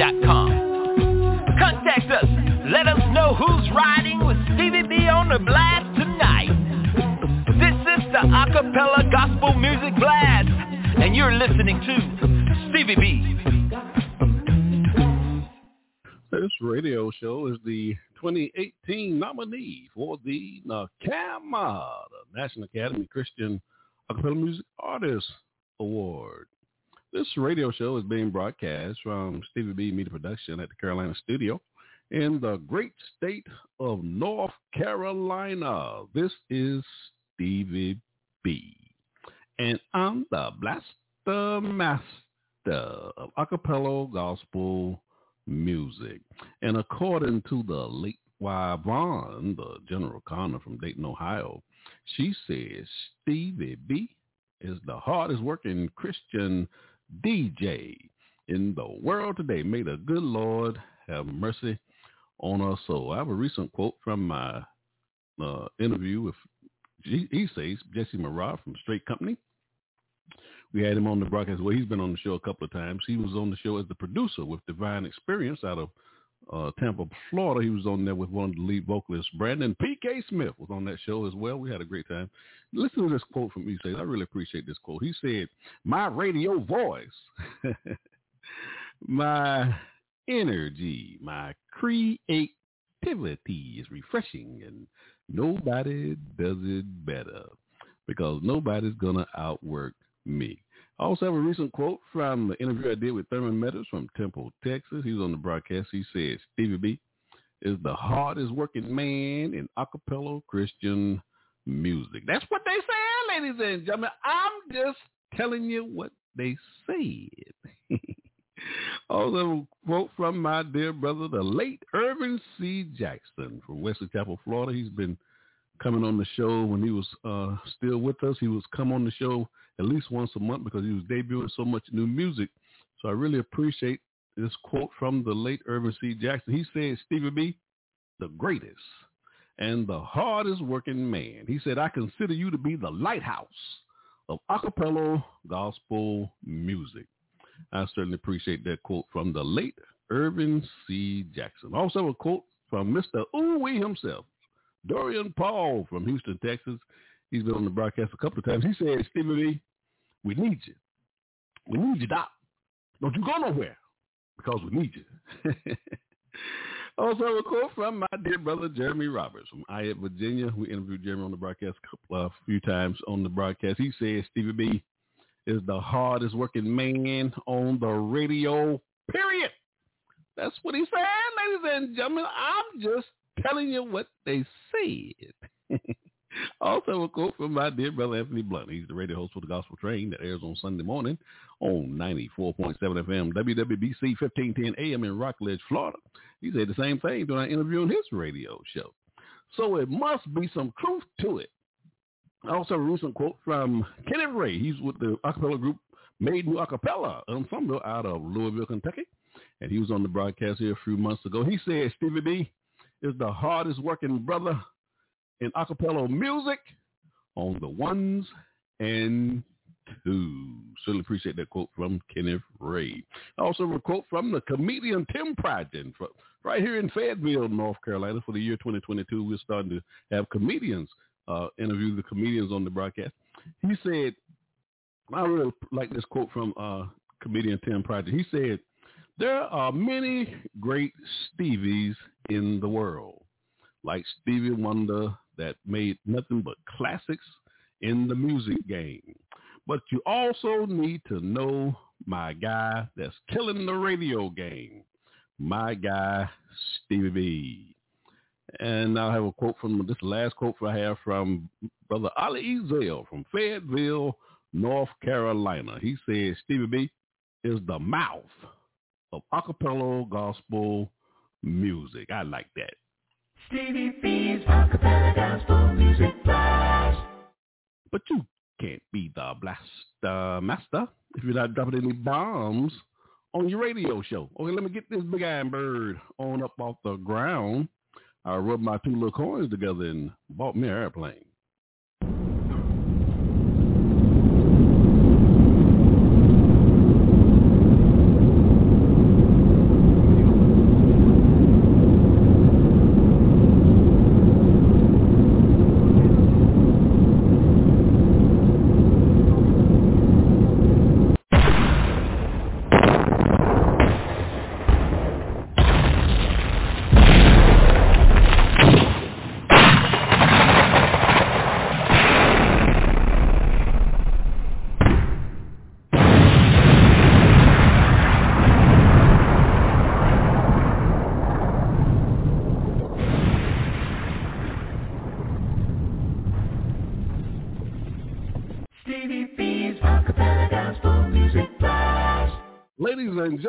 yahoo.com. Contact us. Let us know who's riding with Stevie B on the blast tonight. This is the Acapella Gospel Music Blast, and you're listening to Stevie B. This radio show is the 2018 nominee for the NACAMA, the National Academy Christian Acapella Music Artist Award. This radio show is being broadcast from Stevie B Media Production at the Carolina Studio in the great state of North Carolina. This is Stevie B. And I'm the blaster master of acapella gospel music. And according to the late Y. Vaughn, the general conner from Dayton, Ohio, she says Stevie B is the hardest working Christian DJ in the world today. May the good Lord have mercy on our soul. I have a recent quote from my uh, interview with, he says, Jesse Marab from Straight Company. We had him on the broadcast. Well, he's been on the show a couple of times. He was on the show as the producer with Divine Experience out of uh, Tampa, Florida. He was on there with one of the lead vocalists, Brandon P.K. Smith was on that show as well. We had a great time. Listen to this quote from says, I really appreciate this quote. He said, my radio voice, my energy, my creativity is refreshing and nobody does it better because nobody's to outwork me. I also have a recent quote from the interview I did with Thurman Meadows from Temple, Texas. He was on the broadcast. He said, Stevie B is the hardest working man in acapella Christian music. That's what they say, ladies and gentlemen. I'm just telling you what they said. also, a quote from my dear brother, the late Irvin C. Jackson from Wesley Chapel, Florida. He's been coming on the show when he was uh, still with us. He was come on the show at least once a month because he was debuting so much new music. So I really appreciate this quote from the late Irvin C. Jackson. He said, Stevie B, the greatest and the hardest working man. He said, I consider you to be the lighthouse of acapella gospel music. I certainly appreciate that quote from the late Irvin C. Jackson. Also a quote from Mr. Ooey himself, Dorian Paul from Houston, Texas. He's been on the broadcast a couple of times. He said, Stevie B, we need you. We need you, Doc. Don't you go nowhere because we need you. also, a quote from my dear brother Jeremy Roberts from Ayette, Virginia. We interviewed Jeremy on the broadcast a couple, uh, few times on the broadcast. He says Stevie B is the hardest working man on the radio, period. That's what he said, ladies and gentlemen. I'm just telling you what they said. Also, a quote from my dear brother Anthony Blunt. He's the radio host for the Gospel Train that airs on Sunday morning on 94.7 FM, WWBC 1510 AM in Rockledge, Florida. He said the same thing during our interview on his radio show. So it must be some truth to it. Also, a recent quote from Kenneth Ray. He's with the acapella group Made New Acapella Ensemble out of Louisville, Kentucky. And he was on the broadcast here a few months ago. He said Stevie B is the hardest working brother in acapella music on the ones and twos. Certainly appreciate that quote from Kenneth Ray. Also a quote from the comedian Tim Pridgen right here in Fayetteville, North Carolina for the year 2022. We're starting to have comedians uh, interview the comedians on the broadcast. He said, I really like this quote from uh, comedian Tim Pridgen. He said, There are many great Stevies in the world, like Stevie Wonder that made nothing but classics in the music game. But you also need to know my guy that's killing the radio game, my guy, Stevie B. And I have a quote from this last quote I have from Brother Ali Ezell from Fayetteville, North Carolina. He says Stevie B is the mouth of acapella gospel music. I like that. Stevie B's acapella gospel music blast. But you can't be the blaster master if you're not dropping any bombs on your radio show. Okay, let me get this big iron bird on up off the ground. I rubbed my two little coins together and bought me an airplane.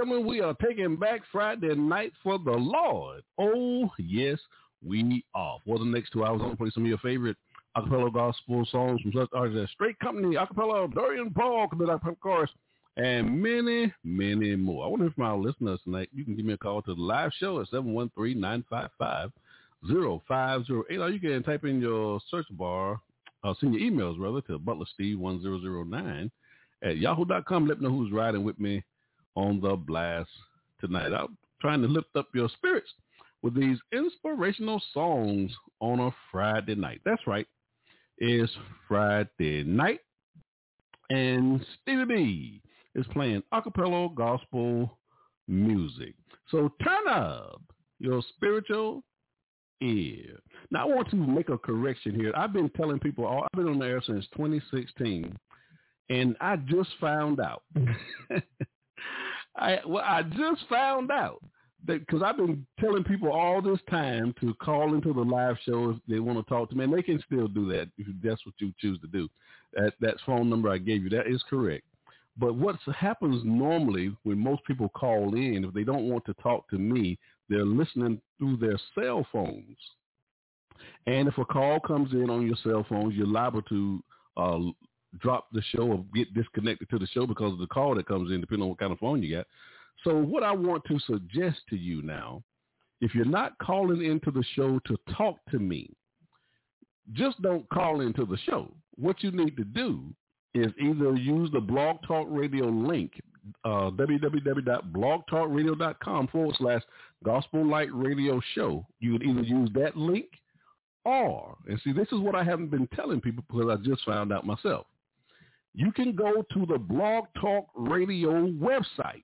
Gentlemen, we are taking back Friday night for the Lord. Oh, yes, we are. For the next two hours, I'm going to play some of your favorite acapella gospel songs from such artists as Straight Company, acapella, Dorian Paul, of course, and many, many more. I hear from our listeners tonight. You can give me a call to the live show at 713-955-0508, or you can type in your search bar, uh, send your emails, rather, to butlersteve1009 at yahoo.com. Let me know who's riding with me on the blast tonight. I'm trying to lift up your spirits with these inspirational songs on a Friday night. That's right. It's Friday night. And Stevie B is playing acapella gospel music. So turn up your spiritual ear. Now I want to make a correction here. I've been telling people, all, I've been on the air since 2016, and I just found out I well, I just found out that because I've been telling people all this time to call into the live show if they want to talk to me, and they can still do that if that's what you choose to do. That that phone number I gave you that is correct. But what happens normally when most people call in, if they don't want to talk to me, they're listening through their cell phones. And if a call comes in on your cell phones, you're liable to uh, drop the show or get disconnected to the show because of the call that comes in, depending on what kind of phone you got. So what I want to suggest to you now, if you're not calling into the show to talk to me, just don't call into the show. What you need to do is either use the Blog Talk Radio link, uh, www.blogtalkradio.com forward slash Gospel Light Radio Show. You would either use that link or, and see, this is what I haven't been telling people because I just found out myself you can go to the Blog Talk Radio website.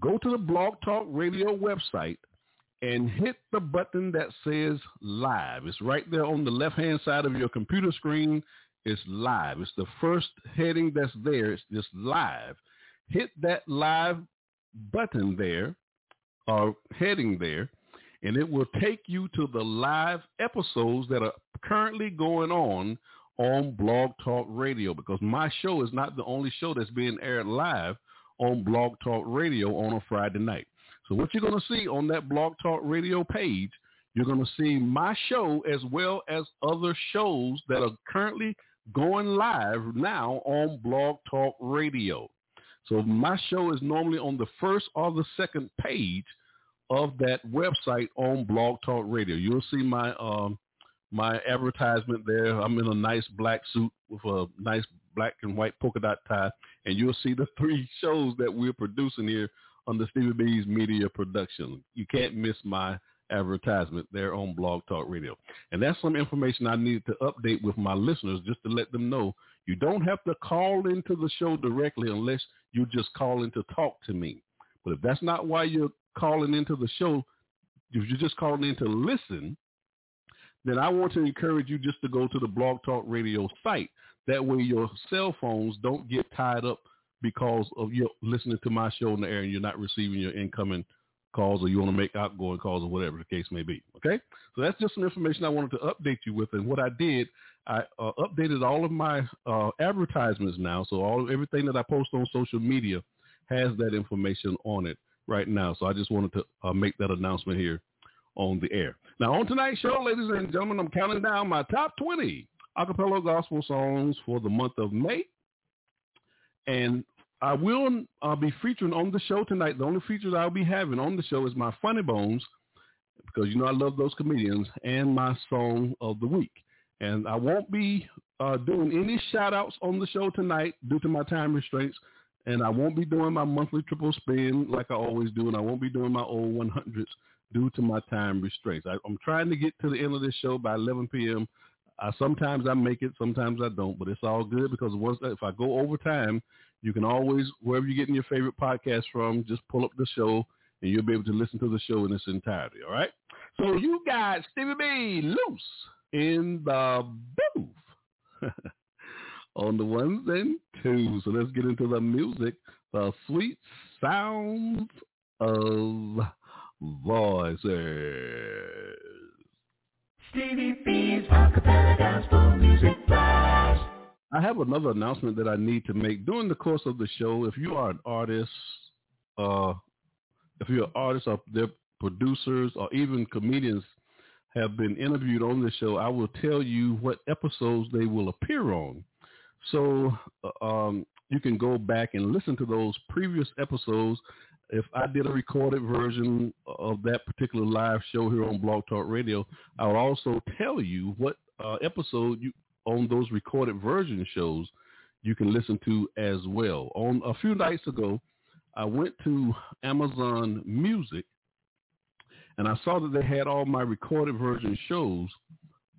Go to the Blog Talk Radio website and hit the button that says live. It's right there on the left-hand side of your computer screen. It's live. It's the first heading that's there. It's just live. Hit that live button there or heading there, and it will take you to the live episodes that are currently going on on Blog Talk Radio because my show is not the only show that's being aired live on Blog Talk Radio on a Friday night. So what you're going to see on that Blog Talk Radio page, you're going to see my show as well as other shows that are currently going live now on Blog Talk Radio. So my show is normally on the first or the second page of that website on Blog Talk Radio. You'll see my um, my advertisement there. I'm in a nice black suit with a nice black and white polka dot tie, and you'll see the three shows that we're producing here on the Stevie B's Media Production. You can't miss my advertisement there on Blog Talk Radio. And that's some information I needed to update with my listeners just to let them know you don't have to call into the show directly unless you're just call in to talk to me. But if that's not why you're calling into the show, if you're just calling in to listen, then I want to encourage you just to go to the Blog Talk Radio site. That way your cell phones don't get tied up because of you listening to my show in the air and you're not receiving your incoming calls or you want to make outgoing calls or whatever the case may be. Okay? So that's just some information I wanted to update you with. And what I did, I uh, updated all of my uh, advertisements now. So all everything that I post on social media has that information on it right now. So I just wanted to uh, make that announcement here on the air. Now on tonight's show, ladies and gentlemen, I'm counting down my top 20 acapella gospel songs for the month of May. And I will uh, be featuring on the show tonight. The only features I'll be having on the show is my Funny Bones, because you know I love those comedians, and my song of the week. And I won't be uh, doing any shout outs on the show tonight due to my time restraints. And I won't be doing my monthly triple spin like I always do. And I won't be doing my old 100s due to my time restraints. I, I'm trying to get to the end of this show by 11 p.m. Uh, sometimes I make it, sometimes I don't, but it's all good because once if I go over time, you can always wherever you're getting your favorite podcast from, just pull up the show and you'll be able to listen to the show in its entirety. All right. So you got Stevie B loose in the booth on the ones and twos. So let's get into the music, the sweet sounds of voices. Stevie B's Acapella Gospel Music Blast. I have another announcement that I need to make during the course of the show. If you are an artist, uh, if you're an artist or their producers or even comedians have been interviewed on the show, I will tell you what episodes they will appear on. So uh, um, you can go back and listen to those previous episodes. If I did a recorded version of that particular live show here on Blog Talk Radio, I would also tell you what uh, episode you on those recorded version shows you can listen to as well. On a few nights ago, I went to Amazon Music and I saw that they had all my recorded version shows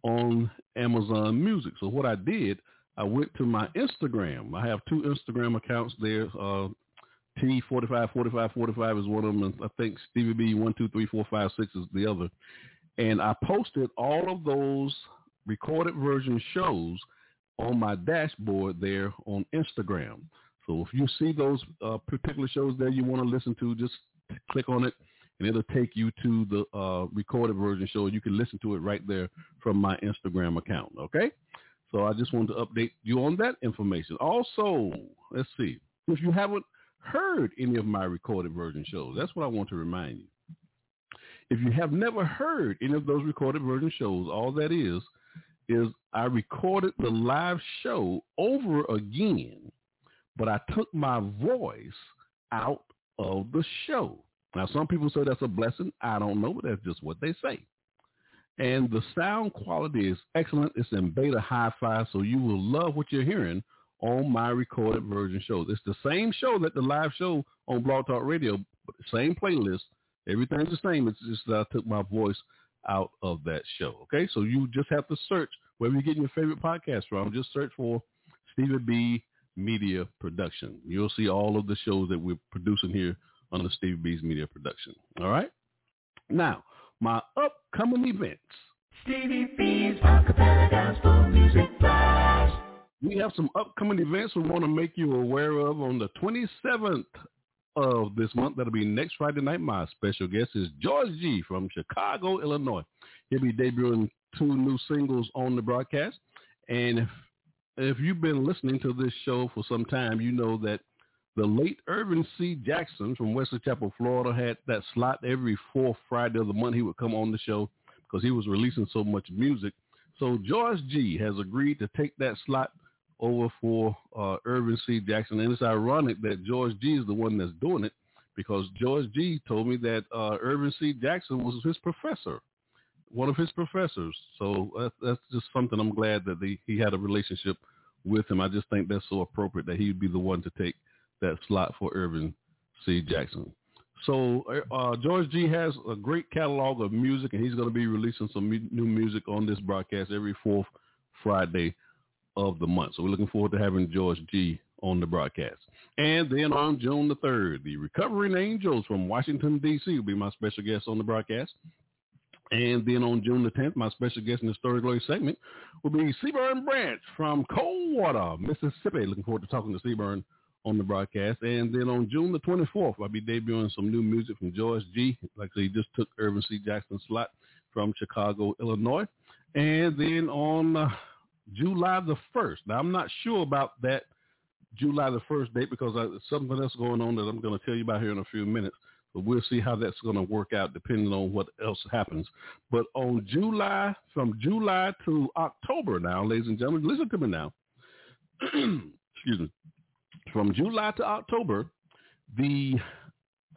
on Amazon Music. So what I did, I went to my Instagram. I have two Instagram accounts there. Uh, T454545 is one of them, and I think Stevie B12345 is the other. And I posted all of those recorded version shows on my dashboard there on Instagram. So if you see those uh, particular shows there you want to listen to, just click on it and it'll take you to the uh, recorded version show. You can listen to it right there from my Instagram account. Okay. So I just wanted to update you on that information. Also, let's see. If you haven't heard any of my recorded version shows, that's what I want to remind you. If you have never heard any of those recorded version shows, all that is, is I recorded the live show over again, but I took my voice out of the show. Now, some people say that's a blessing. I don't know, but that's just what they say. And the sound quality is excellent. It's in beta hi-fi, so you will love what you're hearing on my recorded version shows. It's the same show that the live show on Blog Talk Radio, same playlist. Everything's the same. It's just that I took my voice out of that show. Okay, so you just have to search wherever you're getting your favorite podcast from. Just search for Stevie B Media Production. You'll see all of the shows that we're producing here on the Stevie B's Media Production. All right. Now, my upcoming events. Stevie B's Acapella Gospel Music Blast. We have some upcoming events we want to make you aware of on the 27th of this month. That'll be next Friday night. My special guest is George Gee from Chicago, Illinois. He'll be debuting two new singles on the broadcast. And if, if you've been listening to this show for some time, you know that the late Irvin C. Jackson from Wesley Chapel, Florida, had that slot every fourth Friday of the month. He would come on the show because he was releasing so much music. So George Gee has agreed to take that slot over for uh, Irvin C. Jackson. And it's ironic that George Gee is the one that's doing it because George Gee told me that uh, Irvin C. Jackson was his professor, one of his professors. So that's, that's just something I'm glad that he had a relationship with him. I just think that's so appropriate that he'd be the one to take that slot for Irvin C. Jackson. So uh, George Gee has a great catalog of music, and he's going to be releasing some new music on this broadcast every fourth Friday of the month. So we're looking forward to having George Gee on the broadcast. And then on June the 3rd, the Recovering Angels from Washington, D.C. will be my special guest on the broadcast. And then on June the 10th, my special guest in the Story Glory segment will be Seaburn Branch from Coldwater, Mississippi. Looking forward to talking to Seaburn on the broadcast. And then on June the 24th, I'll be debuting some new music from George Gee. Like he just took Irvin C. Jackson's slot from Chicago, Illinois. And then on uh, July the 1st, now I'm not sure about that July the 1st date because I, something else going on that I'm going to tell you about here in a few minutes. But we'll see how that's going to work out depending on what else happens. But on July, from July to October now, ladies and gentlemen, listen to me now. Excuse me. From July to October, the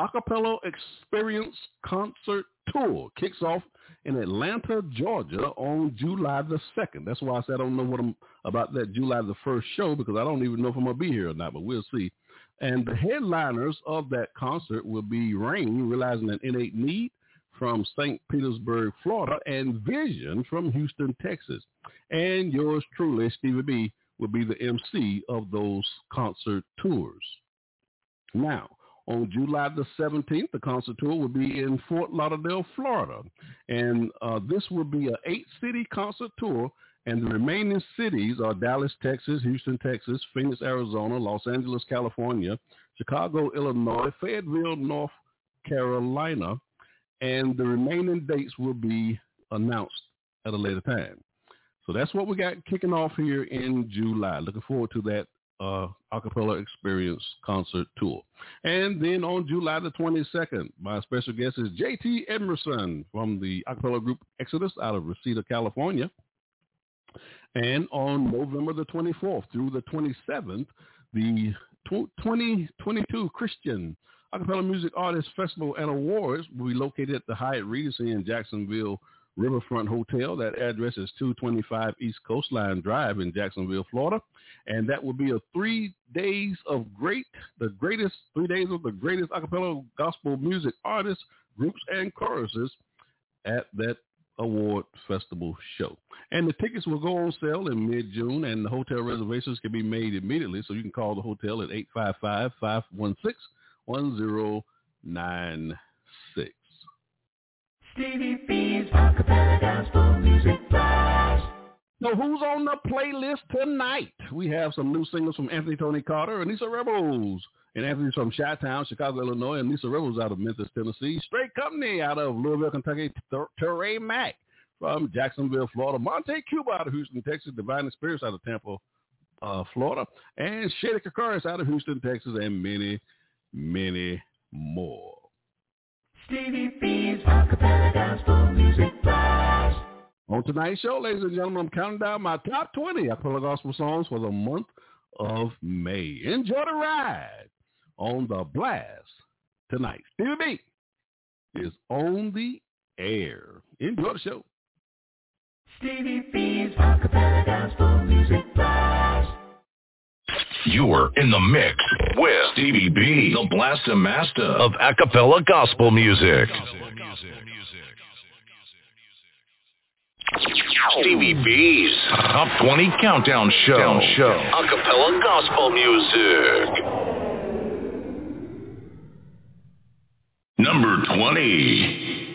Acapella Experience Concert Tour kicks off in Atlanta, Georgia on July the 2nd. That's why I said I don't know what I'm about that July the 1st show because I don't even know if I'm going to be here or not, but we'll see. And the headliners of that concert will be Rain, Realizing an Innate Need from St. Petersburg, Florida, and Vision from Houston, Texas. And yours truly, Stevie B, will be the MC of those concert tours. Now, on July the 17th, the concert tour will be in Fort Lauderdale, Florida. And uh, this will be an eight-city concert tour, and the remaining cities are Dallas, Texas, Houston, Texas, Phoenix, Arizona, Los Angeles, California, Chicago, Illinois, Fayetteville, North Carolina, and the remaining dates will be announced at a later time. So that's what we got kicking off here in July. Looking forward to that uh, Acapella Experience concert tour. And then on July the 22nd, my special guest is JT Emerson from the acapella group Exodus out of Reseda, California. And on November the 24th through the 27th, the 2022 Christian Acapella Music Artists Festival and Awards will be located at the Hyatt Regency in Jacksonville, Riverfront Hotel. That address is 225 East Coastline Drive in Jacksonville, Florida. And that will be a three days of great, the greatest, three days of the greatest acapella gospel music artists, groups, and choruses at that award festival show. And the tickets will go on sale in mid-June, and the hotel reservations can be made immediately. So you can call the hotel at 855-516-1096. Stevie B's Acapella Gospel Music Blast. So who's on the playlist tonight? We have some new singles from Anthony Tony Carter and Lisa Rebels. And Anthony's from Chi-Town, Chicago, Illinois, and Lisa Rebels out of Memphis, Tennessee. Straight Company out of Louisville, Kentucky. Teray Mack from Jacksonville, Florida. Monte Cuba out of Houston, Texas. Divine Spirits out of Tampa, uh, Florida. And Shady Kakaris out of Houston, Texas, and many, many more. Stevie B's Acapella Gospel Music Blast. On tonight's show, ladies and gentlemen, I'm counting down my top 20 acapella gospel songs for the month of May. Enjoy the ride on the blast tonight. Stevie B is on the air. Enjoy the show. Stevie B's Acapella Gospel Music Blast. You're in the mix with Stevie B, the Blaster Master of Acapella Gospel Music. Stevie B's Top 20 Countdown Show. show. Acapella Gospel Music. Number 20.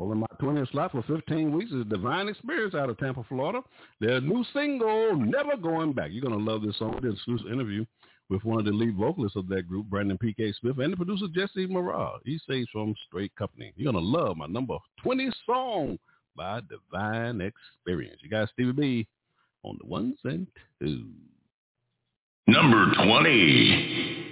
Well, in my 20th slot for 15 weeks is Divine Experience out of Tampa, Florida. Their new single, Never Going Back. You're going to love this song. This exclusive interview with one of the lead vocalists of that group, Brandon P.K. Smith, and the producer, Jesse Morale. He says from Straight Company. You're going to love my number 20 song by Divine Experience. You got Stevie B on the ones and twos. Number 20.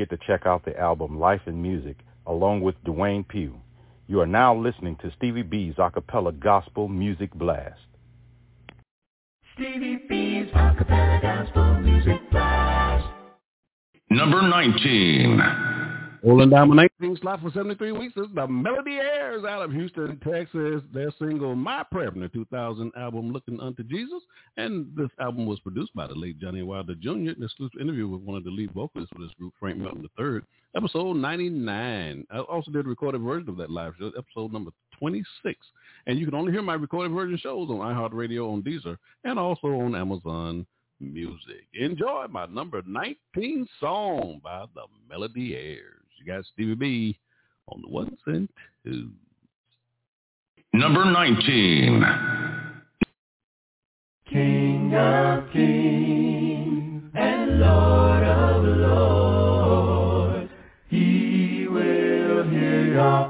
Forget to check out the album Life in Music along with Dwayne Pugh. You are now listening to Stevie B's acapella gospel music blast. Stevie B's acapella gospel music blast. Number 19. Rolling Diamond 19 slot for 73 weeks is the Melody Airs out of Houston, Texas. Their single My Prayer from their 2000 album Looking Unto Jesus. And this album was produced by the late Johnny Wilder Jr. In an exclusive interview with one of the lead vocalists for this group, Frank Melton III. Episode 99. I also did a recorded version of that live show, episode number 26. And you can only hear my recorded version shows on iHeartRadio, on Deezer, and also on Amazon Music. Enjoy my number 19 song by the Melody Airs. You got Stevie B on the ones and twos. Number 19. King of kings and Lord of lords, he will hear your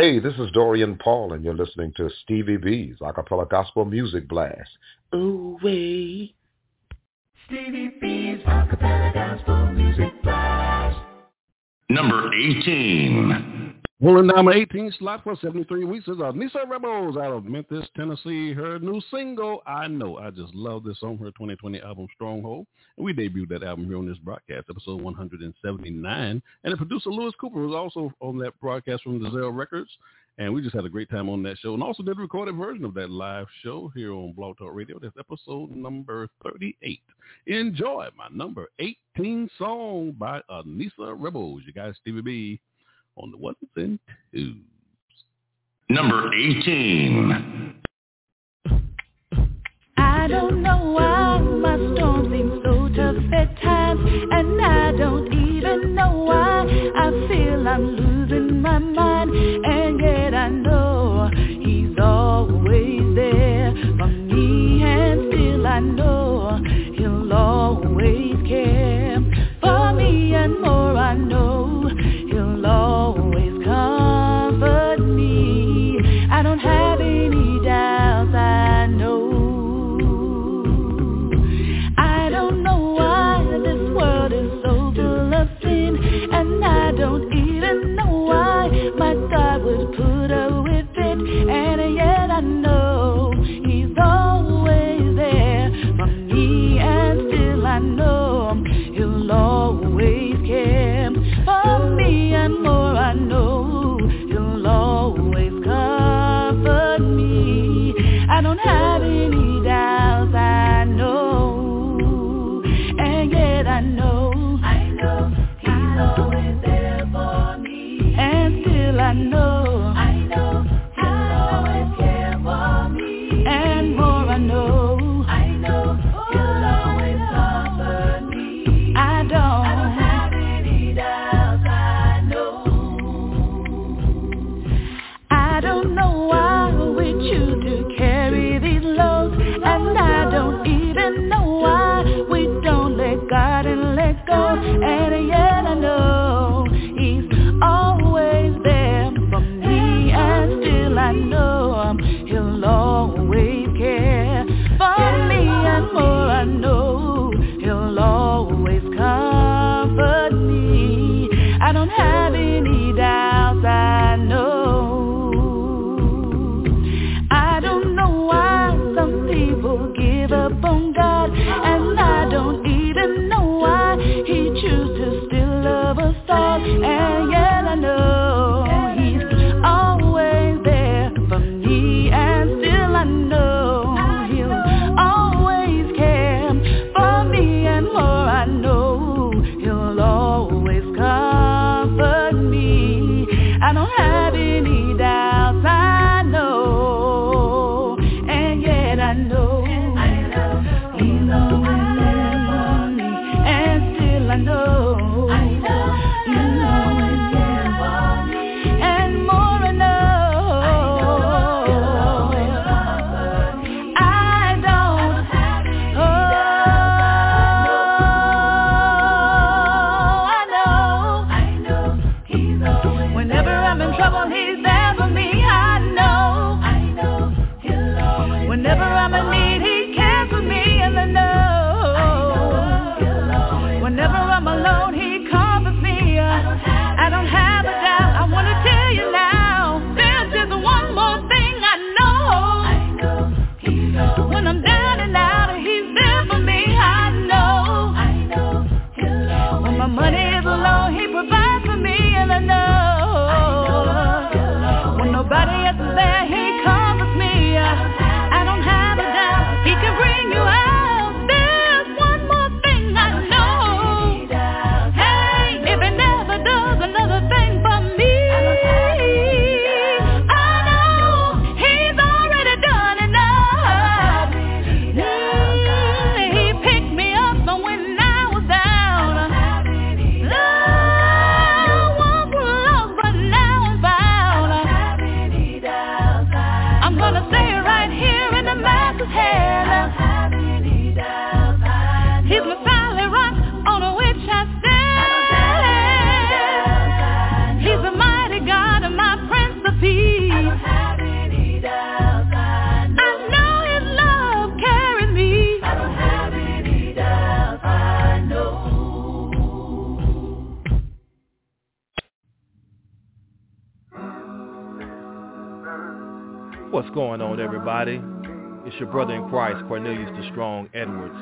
Hey, this is Dorian Paul, and you're listening to Stevie B's Acapella Gospel Music Blast. Ooh, wait. Stevie B's Acapella Gospel Music Blast. Number 18. Rolling the 18 slot for 73 weeks is Anissa Rebels out of Memphis, Tennessee. Her new single, I Know. I just love this song, her 2020 album, Stronghold. And we debuted that album here on this broadcast, episode 179. And the producer, Lewis Cooper, was also on that broadcast from the Records. And we just had a great time on that show. And also did a recorded version of that live show here on Blog Talk Radio. That's episode number 38. Enjoy my number 18 song by Anissa Rebels. You guys, Stevie B on the ones and twos. Number 18. I don't know why my storm seems so tough at times And I don't even know why I feel I'm losing my mind And yet I know he's always there for me And still I know he'll always care For me and more I know everybody? It's your brother in Christ, Cornelius the Strong Edwards,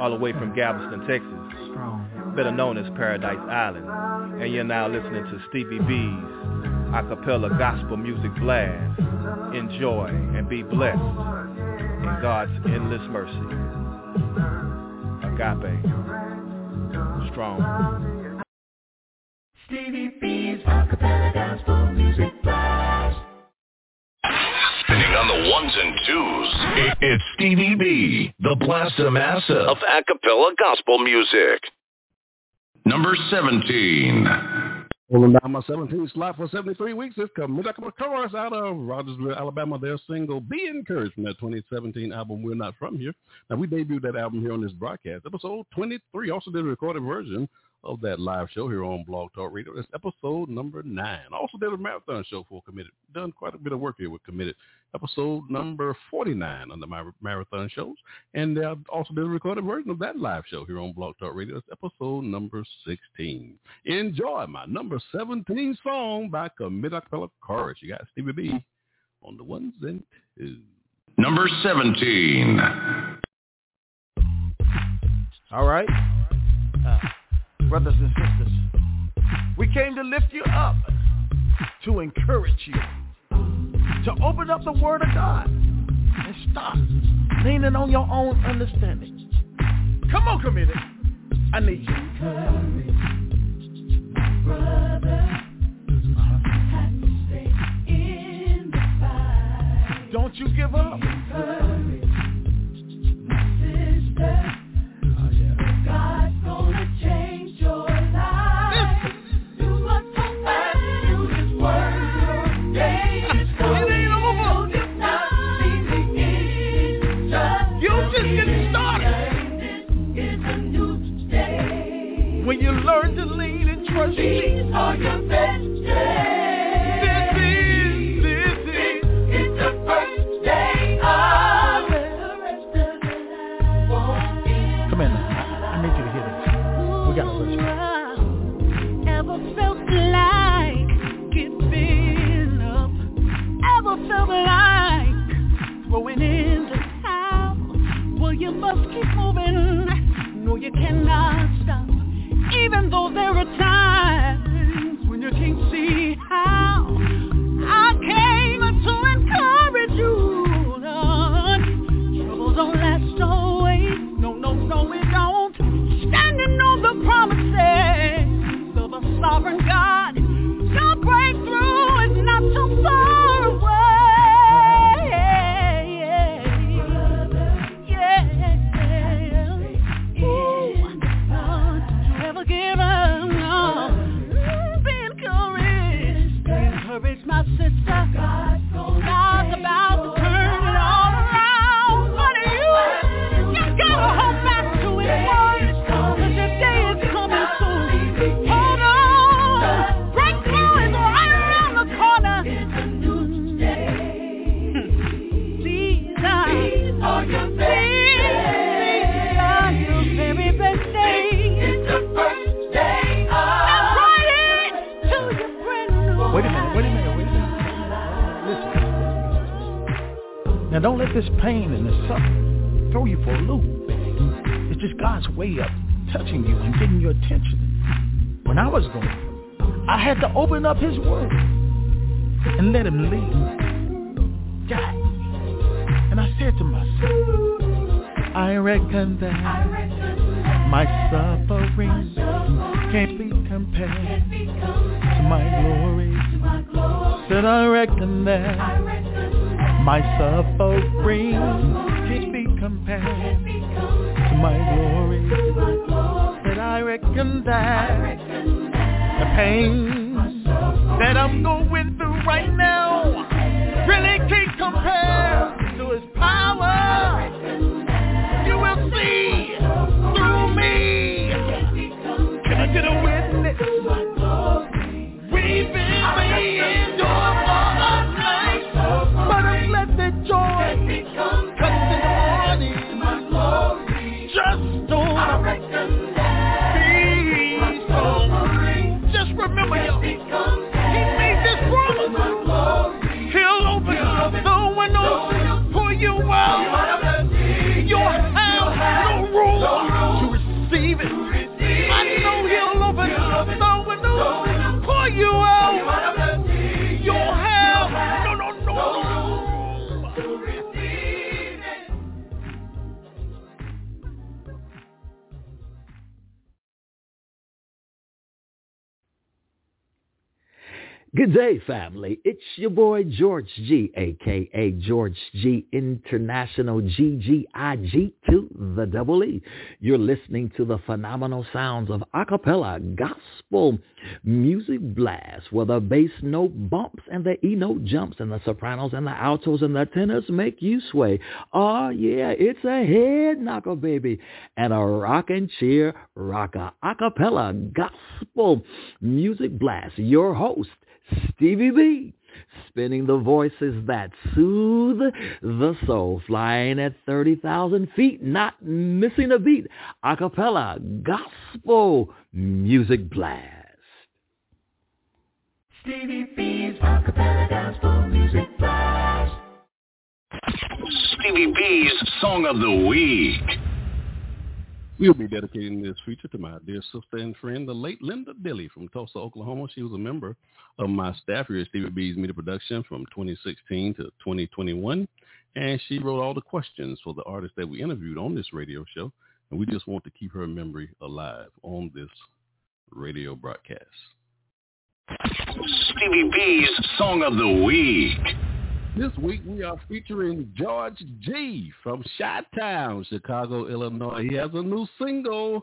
all the way from Galveston, Texas, better known as Paradise Island. And you're now listening to Stevie B's acapella gospel music blast. Enjoy and be blessed in God's endless mercy. Agape. Strong. Stevie B's acapella gospel music ones and twos. It's Stevie B, the Blasta Massa of acapella gospel music. Number 17. Holding down my 17th slot for 73 weeks is Committed Chorus out of Rogersville, Alabama. Their single, Be Encouraged, from that 2017 album, We're Not From Here. Now, we debuted that album here on this broadcast. Episode 23 also did a recorded version of that live show here on Blog Talk Radio. It's episode number nine. Also did a marathon show for Committed. Done quite a bit of work here with Committed. Episode number 49 on the my marathon shows. And uh, also did a recorded version of that live show here on Blog Talk Radio. It's episode number 16. Enjoy my number 17 song by Committed Acapella Chorus. You got Stevie B on the ones and twos. Number 17. All right. Uh, brothers and sisters, we came to lift you up, to encourage you, to open up the Word of God and stop leaning on your own understanding. Come on, committed. I need you. Don't you give up. Lean Now don't let this pain and this suffering throw you for a loop. It's just God's way of touching you and getting your attention. When I was going I had to open up his word and let him lead. God. And I said to myself, I reckon that my suffering can't be compared to my glory. Said I reckon that my suffering can't be compared to my glory. Said I reckon that the pain that I'm going through right now really can't compare to his power. Good day, family. It's your boy George Gee, aka George Gee International GGIG to the double E. You're listening to the phenomenal sounds of acapella gospel music blast, where the bass note bumps and the E note jumps, and the sopranos and the altos and the tenors make you sway. Oh yeah, it's a head knocker, baby, and a rock and cheer rocker acapella gospel music blast. Your host. Stevie B, spinning the voices that soothe the soul, flying at 30,000 feet, not missing a beat. Acapella gospel music blast. Stevie B's acapella gospel music blast. Stevie B's Song of the Week. We'll be dedicating this feature to my dear sister and friend, the late Linda Dilly from Tulsa, Oklahoma. She was a member of my staff here at Stevie B's Media Production from 2016 to 2021. And she wrote all the questions for the artists that we interviewed on this radio show. And we just want to keep her memory alive on this radio broadcast. Stevie B's Song of the Week. This week we are featuring George Gee from Chi-Town, Chicago, Illinois. He has a new single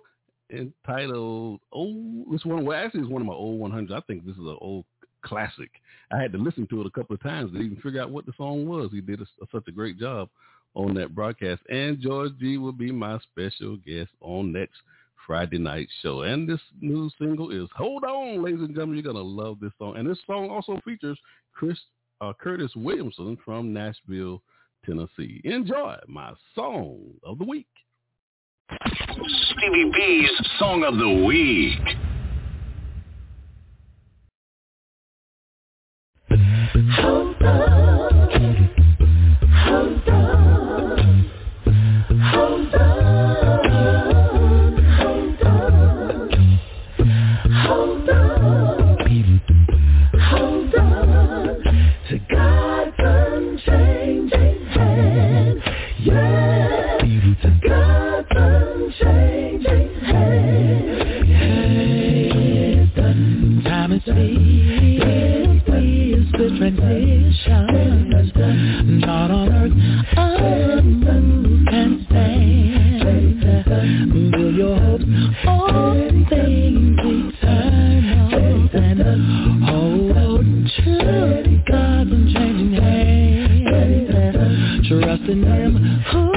entitled "Oh." This one, well, actually, it's one of my old 100s. I think this is an old classic. I had to listen to it a couple of times to even figure out what the song was. He did a, such a great job on that broadcast. And George Gee will be my special guest on next Friday night show. And this new single is "Hold On," ladies and gentlemen. You're gonna love this song. And this song also features Chris uh, Curtis Williamson from Nashville, Tennessee. Enjoy my song of the week. Stevie B's Song of the Week. Hold Trust in Him who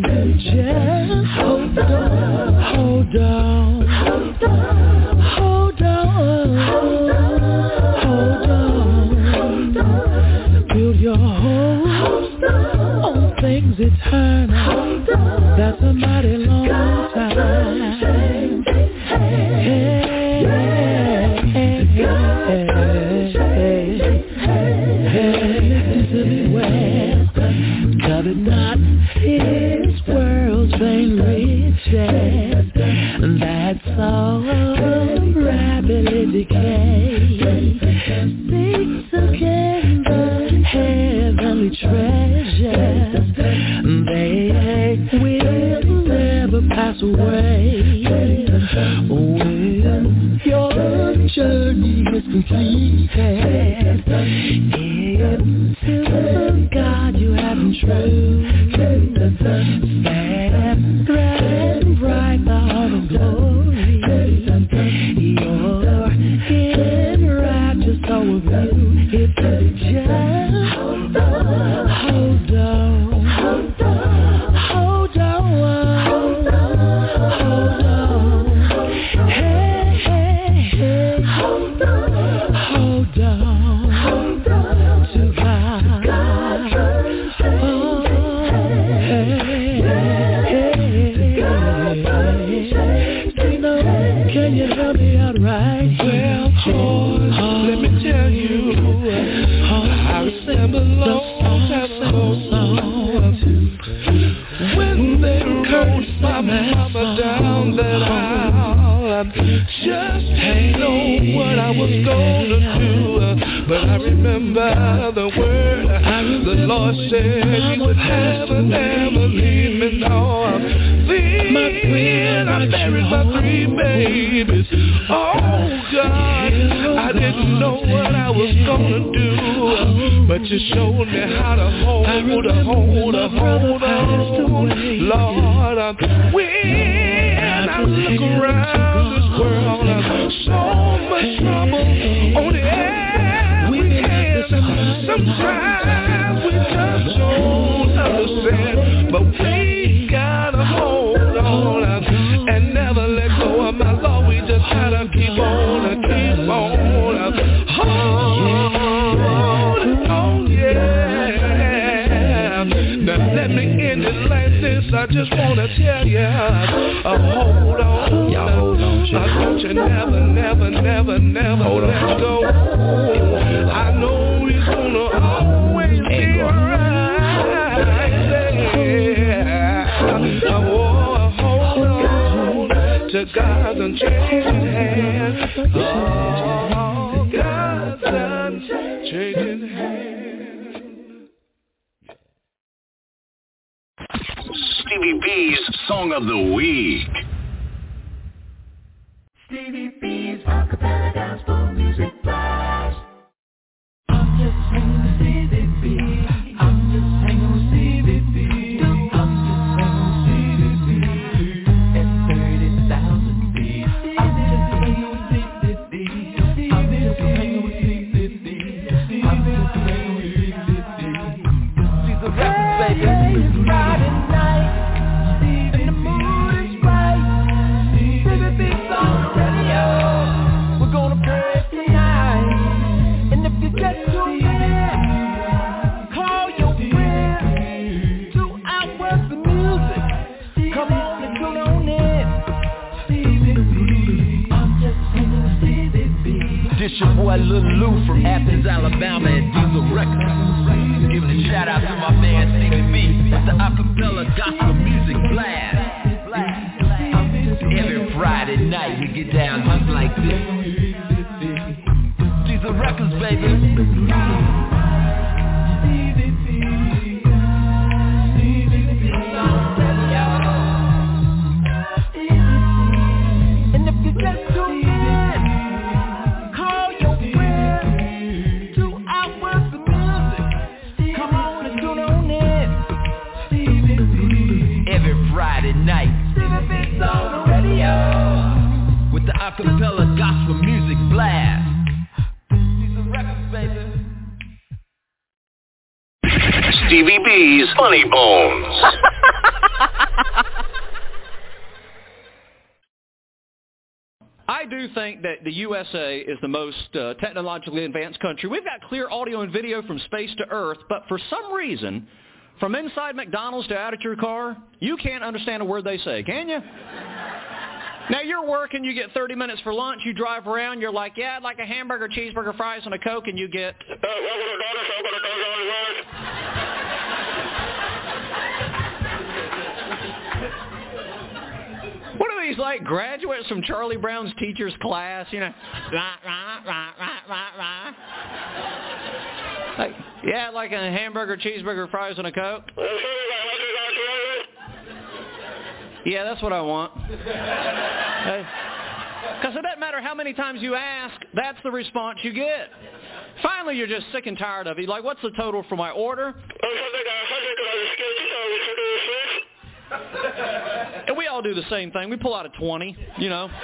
acapella gospel music blast. Diesel Records, baby. Stevie B's Funny Bones. I do think that the USA is the most uh, technologically advanced country. We've got clear audio and video from space to Earth, but for some reason, from inside McDonald's to out at your car, you can't understand a word they say, can you? Now you're working, you get 30 minutes for lunch, you drive around, you're like, yeah, I'd like a hamburger, cheeseburger, fries, and a Coke, and you get, what are these like graduates from Charlie Brown's teacher's class, you know? Rah, rah, rah, rah, rah, rah. Like, yeah, like a hamburger, cheeseburger, fries, and a Coke. Yeah, that's what I want. Because it doesn't matter how many times you ask, that's the response you get. Finally, you're just sick and tired of it. Like, what's the total for my order? And we all do the same thing. We pull out a 20, you know.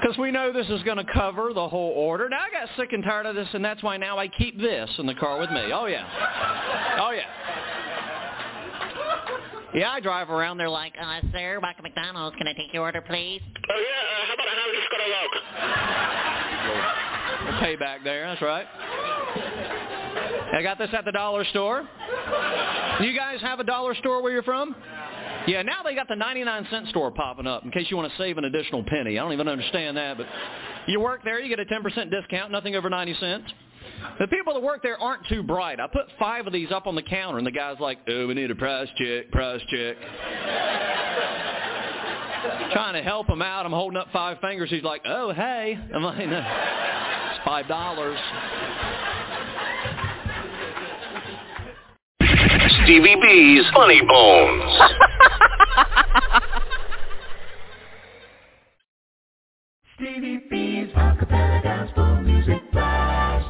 Because we know this is going to cover the whole order. Now, I got sick and tired of this, and that's why now I keep this in the car with me. Oh, yeah. Oh, yeah. Yeah, I drive around there like, Uh, sir, back at McDonald's, can I take your order, please? Oh, yeah, uh, how about a house going to pay back there. That's right. I got this at the dollar store. You guys have a dollar store where you're from? Yeah, now they got the 99 cent store popping up in case you want to save an additional penny. I don't even understand that, but you work there, you get a 10% discount, nothing over 90 cents. The people that work there aren't too bright. I put five of these up on the counter, and the guy's like, oh, we need a price check, price check. Trying to help him out. I'm holding up five fingers. He's like, oh, hey. I'm like, no, it's $5. Stevie B's Funny Bones. Stevie B's Acapella Gospel Music Blast.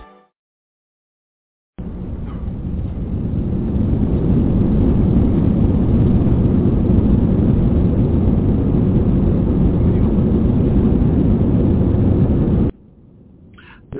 This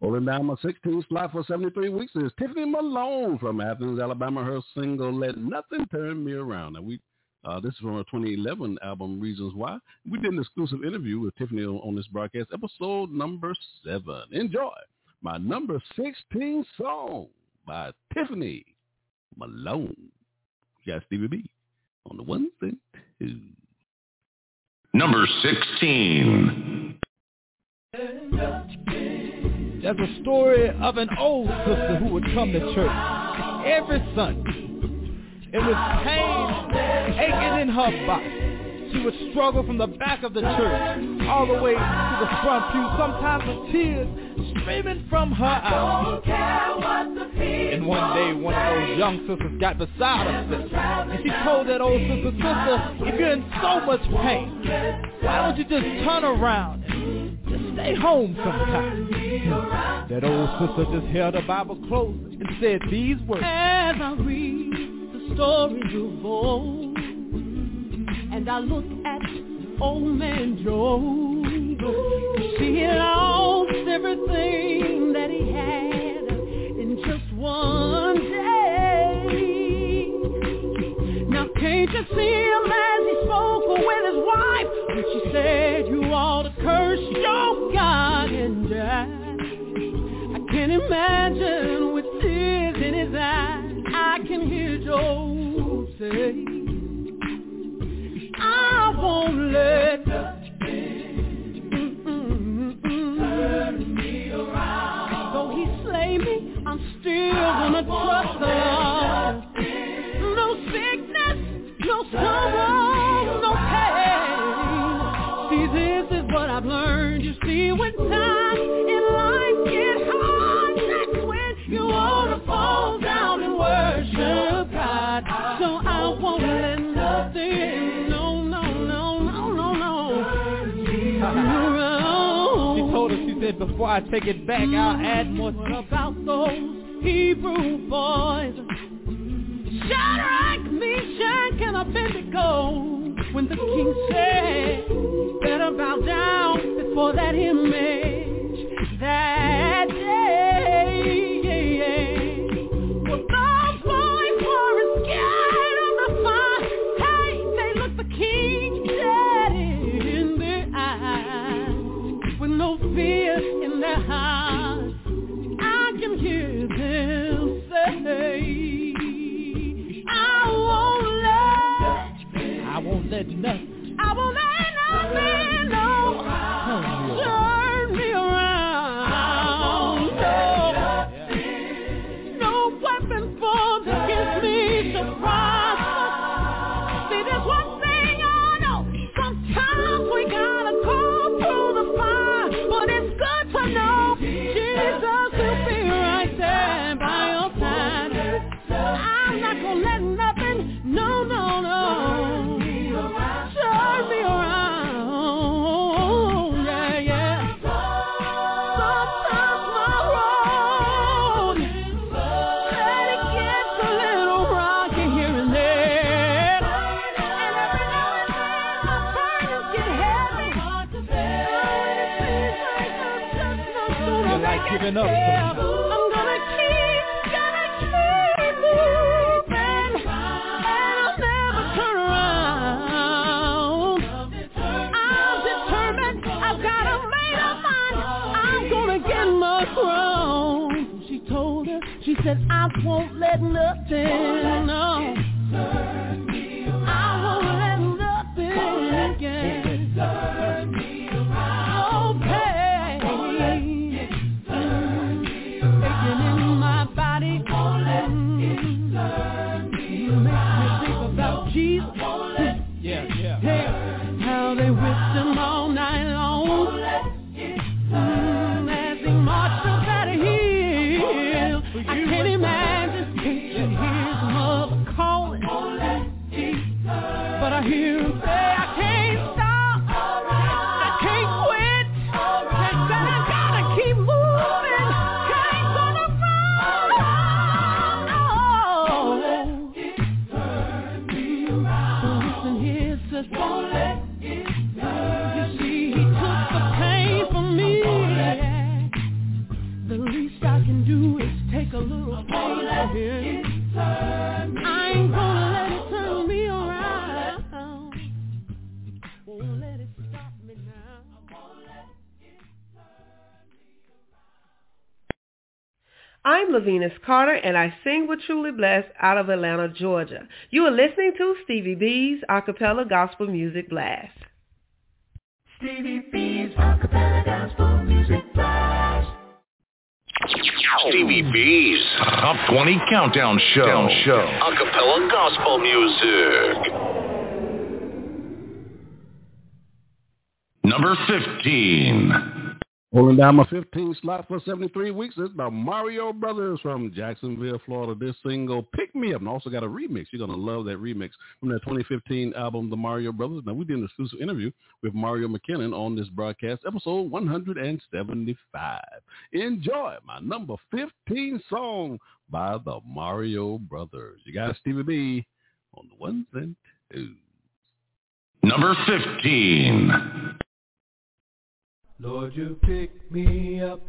Holding down my 16th slot for 73 weeks is Tiffany Malone from Athens, Alabama. Her single "Let Nothing Turn Me Around." Now we, uh, this is from her 2011 album "Reasons Why." We did an exclusive interview with Tiffany on, on this broadcast, episode number seven. Enjoy my number 16 song by Tiffany Malone. We got Stevie B on the ones and twos. Number 16. There's a story of an old sister who would come to church every Sunday. It was pain aching in her body. She would struggle from the back of the church all the way to the front pew, sometimes with tears streaming from her eyes. And one day, one of those young sisters got beside her and she told that old sister, sister, if you're in so much pain, why don't you just turn around stay home sometime? That old sister just held her Bible close and said these words. As I read the stories of old, and I look at old man Joe, he lost everything that he had in just one day. Now can't you see him as he spoke with his wife when she said you ought to your God and die? I can imagine with tears in his eyes, I can hear Joe say, I won't let the ride. Though he slay me, I'm still gonna trust the before I take it back, I'll add more. What about those Hebrew boys? Shadrach, Meshach, and Abednego. When the king said, better bow down before that image. That day, I won't I won't let nothing, Carter, and I sing with Truly Blessed out of Atlanta, Georgia. You are listening to Stevie B's Acapella Gospel Music Blast. Stevie B's Acapella Gospel Music Blast. Stevie B's Top 20 Countdown Show. show. Acapella Gospel Music. Number 15. Holding down my 15 slot for 73 weeks is the Mario Brothers from Jacksonville, Florida. This single, Pick Me Up, and also got a remix. You're going to love that remix from their 2015 album, The Mario Brothers. Now, we did an exclusive interview with Mario McKinnon on this broadcast, episode 175. Enjoy my number 15 song by the Mario Brothers. You got Stevie B on the ones and twos. Number 15. Lord, you picked me up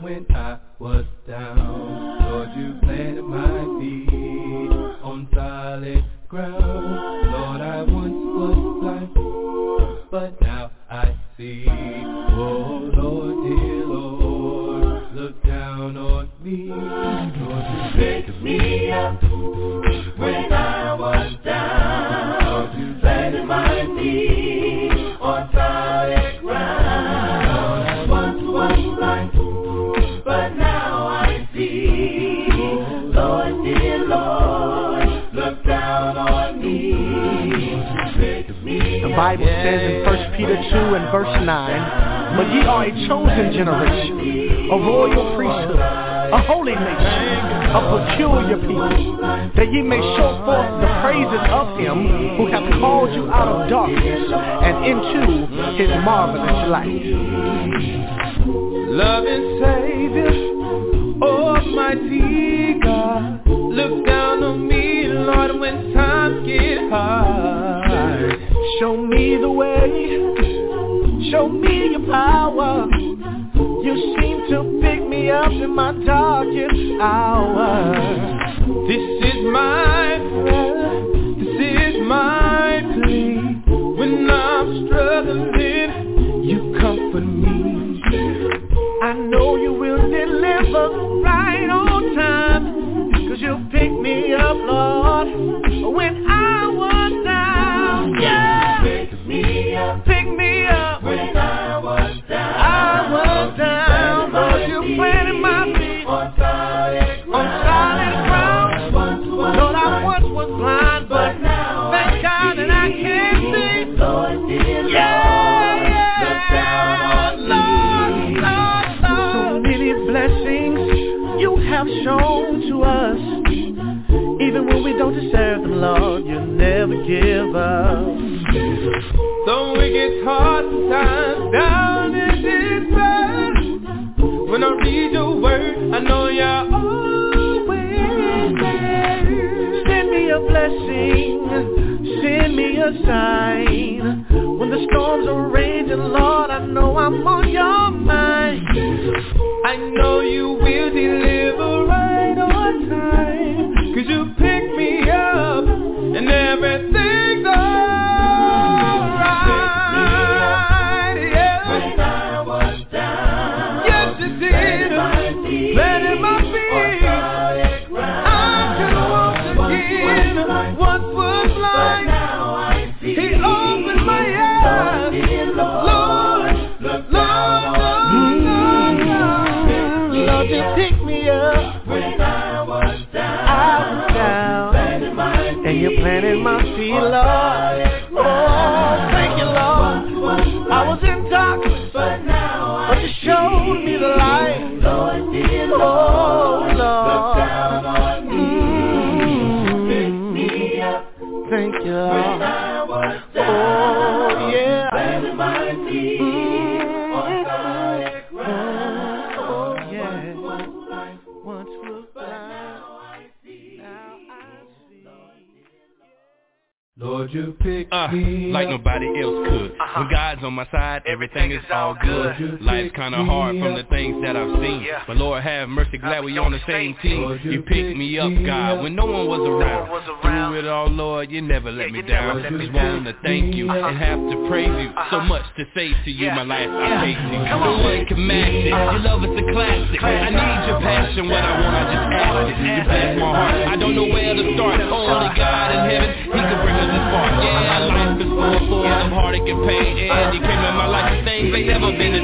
when I was down. Lord, you planted my feet on solid ground. Lord, I once was blind, but now I see. Oh, Lord, dear Lord, look down on me. Lord, you picked me up when The Bible says in 1 Peter 2 and verse 9, But ye are a chosen generation, a royal priesthood, a holy nation, a peculiar people, that ye may show forth the praises of him who hath called you out of darkness and into his marvelous light. Loving Savior, Almighty God, look down on me, Lord, when times get hard. Show me the way, show me your power. You seem to pick me up in my darkest hour. This is my prayer, this is my plea. When I'm struggling, you comfort me. I know you will deliver right on time. Cause you pick me up, Lord, when I Though it gets hard sometimes down in this when I read your word, I know you're always there. Send me a blessing, send me a sign. When the storms are raging, Lord, I know I'm on your mind. I know you will deliver right on time. Oh, Thank you, you pick uh, me like nobody else could. Uh-huh. When God's on my side, everything is all good. Life's kinda hard from the things that I've seen. But Lord have mercy, glad we're on the same team. You picked me up, God, when no one was around. Through it all, Lord, you never let me down. I just wanting to thank you and have to praise you. So much to say to you, my life I pay to you. No one can match it. Your love is a classic. I need your passion, what I want, I just ask it. You bless my heart. I don't know where to start. Only God pain. And He came in my life, things ain't never been the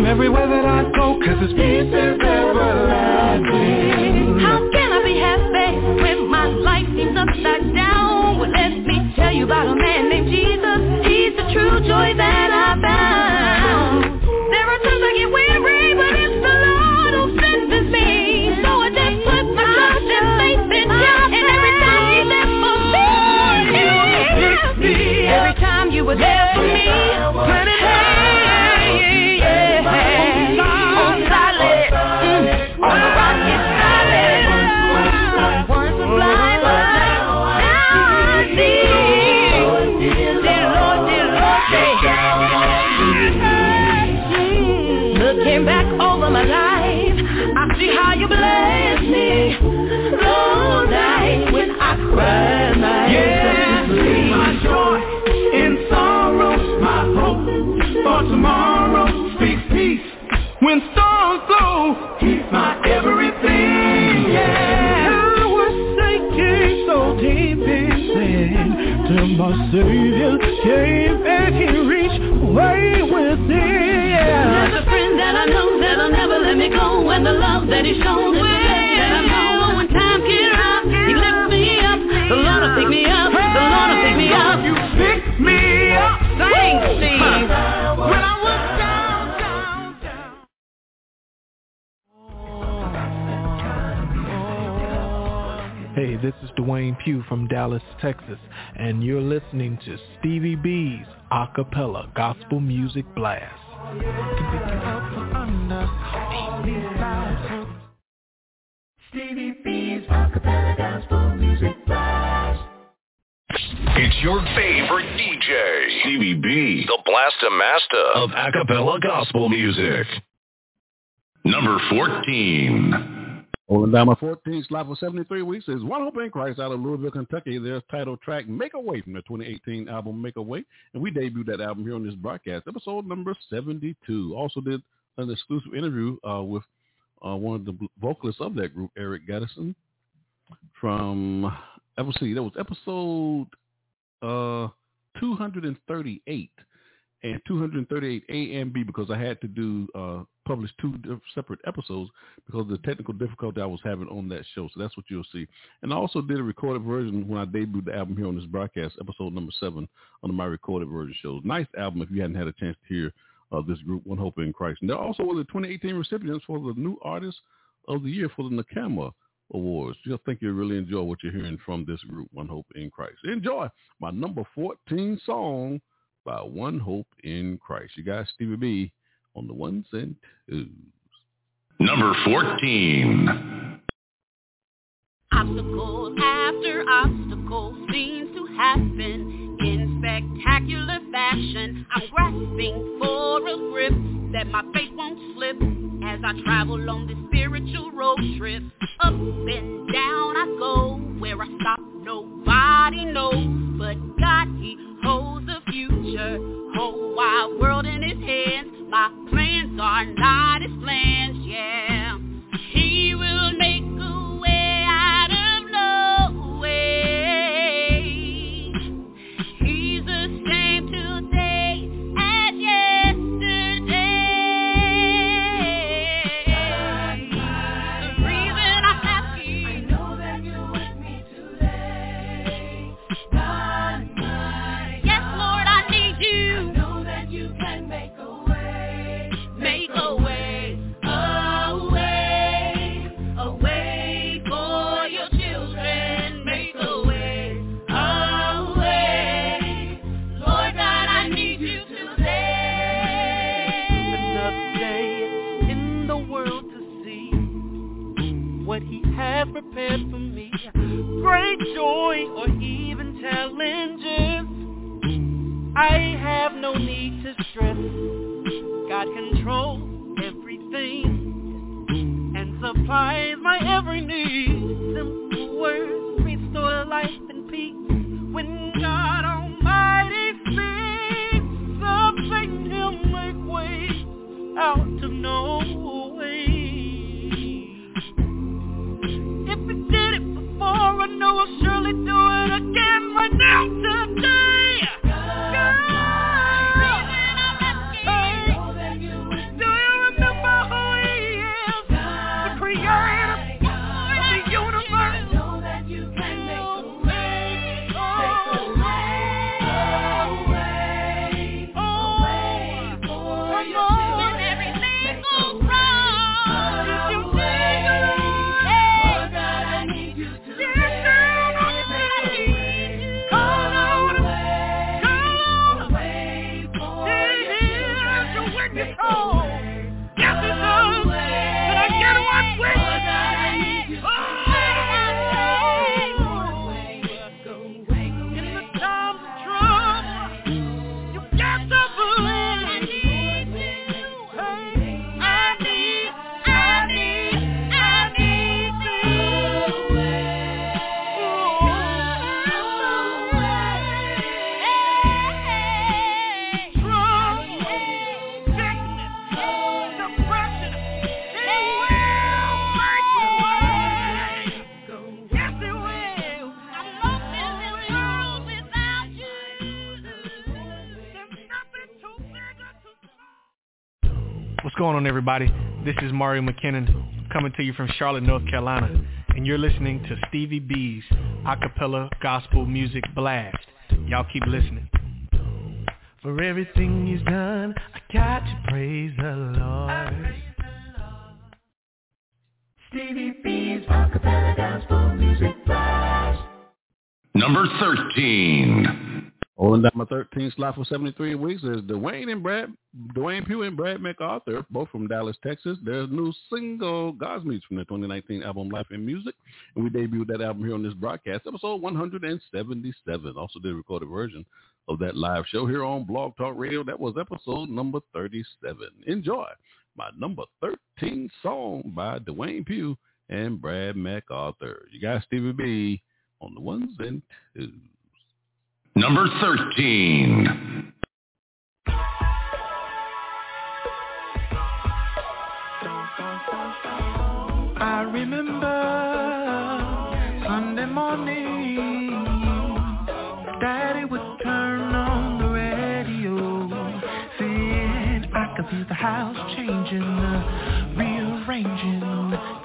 him everywhere that I go, cause his peace is everlasting. How can I be happy when my life seems upside down? Well, let me tell you about a man named Jesus. Let me go And the love that he's shown is the best that I know. When times get rough, he lifts me up. The Lord will pick me up, the Lord will pick me up. You pick me up. Sing, Steve When I was down, down, down. Hey, this is Dwayne Pugh from Dallas, Texas, and you're listening to Stevie B's Acapella Gospel Music Blast. Oh, Stevie B's acapella gospel music blast. It's your favorite DJ, Stevie B, the Blasta Master of acapella gospel music. Number 14. Holding down my 14th slot for 73 weeks is One Hope in Christ out of Louisville, Kentucky. Their title track, Make Away, from their 2018 album, Make Away. And we debuted that album here on this broadcast, episode number 72. Also did an exclusive interview uh, with uh, one of the vocalists of that group, Eric Gaddison, from, see, that was episode uh, 238 and 238 A and B because I had to do uh, publish two separate episodes because of the technical difficulty I was having on that show. So that's what you'll see. And I also did a recorded version when I debuted the album here on this broadcast, episode number seven on my recorded version shows. Nice album if you hadn't had a chance to hear uh, this group, One Hope in Christ. And they're also one of the 2018 recipients for the New Artist of the Year for the NACAMA Awards. I think you'll really enjoy what you're hearing from this group, One Hope in Christ. Enjoy my number 14 song by One Hope in Christ. You guys, Stevie B on the ones and twos. Number 14. Obstacle after obstacle miracle seems to happen in spectacular fashion. I'm grasping for a grip that my faith won't slip as I travel on this spiritual road trip. Up and down I go, where I stop nobody knows, but God He holds the future, whole wide world in His hands. My plans are not His plans, yeah. On, everybody? This is Mario McKinnon coming to you from Charlotte, North Carolina, and you're listening to Stevie B's acapella gospel music blast. Y'all keep listening. For everything he's done, I got to praise the Lord. Stevie B's acapella gospel music blast. Number 13. Holding down my 13th slot for 73 weeks is Dwayne and Brad, Dwayne Pugh and Brad MacArthur, both from Dallas, Texas. Their new single, God's Meets, from their 2019 album Life in Music. And we debuted that album here on this broadcast, episode 177. Also did a recorded version of that live show here on Blog Talk Radio. That was episode number 37. Enjoy my number 13 song by Dwayne Pugh and Brad MacArthur. You got Stevie B on the ones and twos. Number 13. I remember Sunday morning, Daddy would turn on the radio, saying I could see the house changing, rearranging,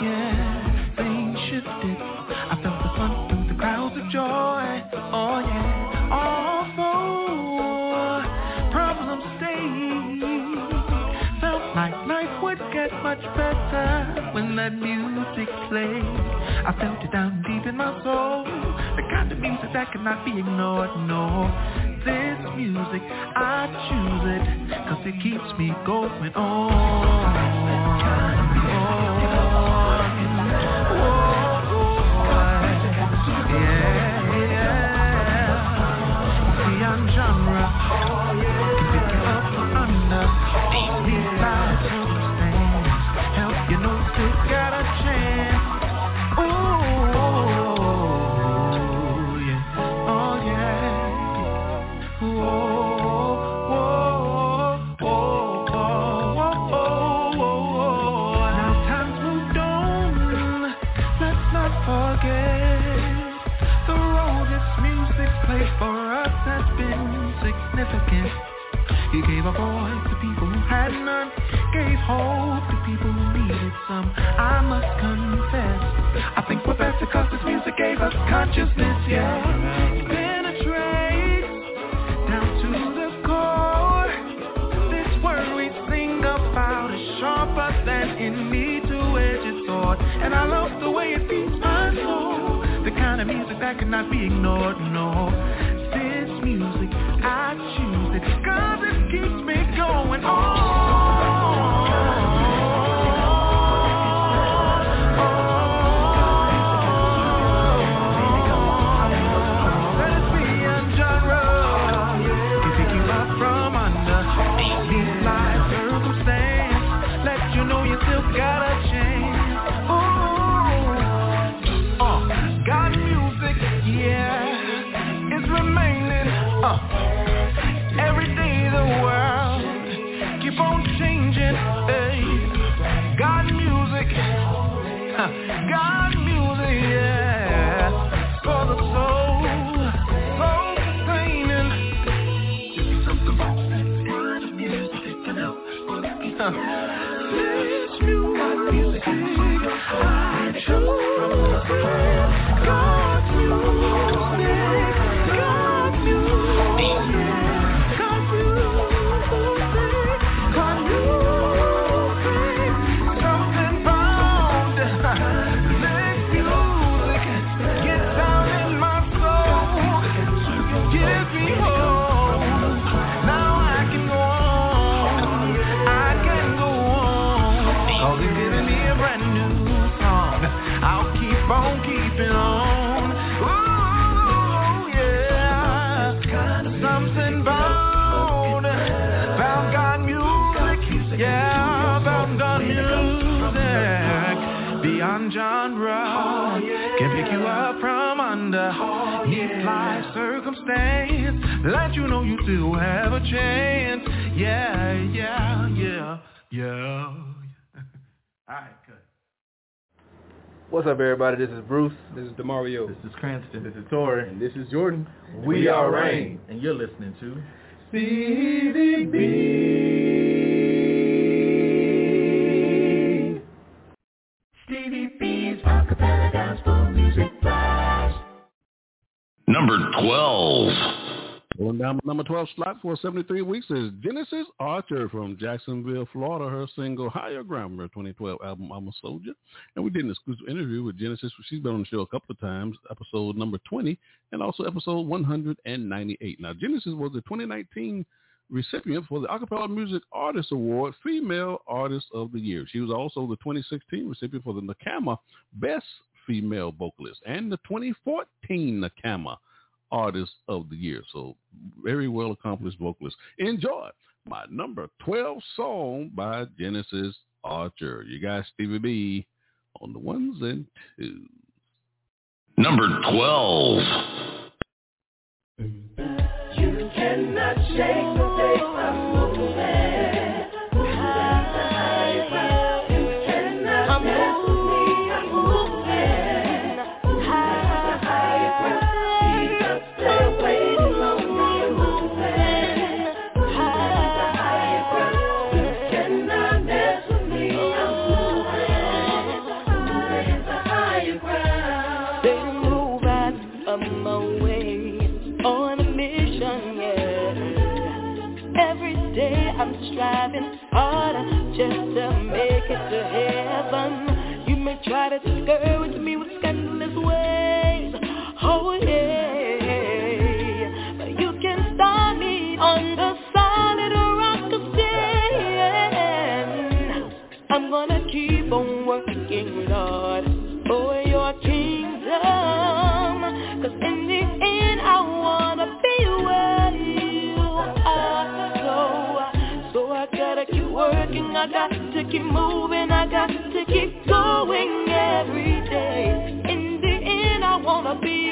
yeah, things shifted. That music played. I felt it down deep in my soul, the kind of music that cannot be ignored, no. This music, I choose it, cause it keeps me going on. Hope the people needed some. I must confess, I think we're cause this music gave us consciousness, yeah. It penetrates down to the core. This word we sing about is sharper than any two-edged sword. And I love the way it beats my soul. The kind of music that cannot be ignored, no. This music, I choose it, cause it keeps me going on. Let you know you still have a chance. Yeah, yeah, yeah, yeah. Alright, good. What's up, everybody? This is Bruce. This is Demario. This is Cranston. This is Tori. And this is Jordan. We are Rain, and you're listening to Stevie B. Stevie B's acapella gospel music blast. Number 12. Going down number 12 slot for 73 weeks is Genesis Archer from Jacksonville, Florida. Her single Higher Ground, her 2012 album I'm a Soldier. And we did an exclusive interview with Genesis. She's been on the show a couple of times, episode number 20 and also episode 198. Now, Genesis was the 2019 recipient for the Acapella Music Artist Award, Female Artist of the Year. She was also the 2016 recipient for the NACAMA Best Female Vocalist and the 2014 NACAMA Artist of the Year. So very well accomplished vocalist. Enjoy my number 12 song by Genesis Archer. You got Stevie B on the ones and twos. Number 12. You cannot shake the faith I'm moving. Me with scandalous ways, oh yeah. But you can me on the solid rock of stand. I'm gonna keep on working, Lord, for your kingdom. In the end, I wanna be where you are. So, so I gotta keep working, I got to keep moving, I got to keep going wanna be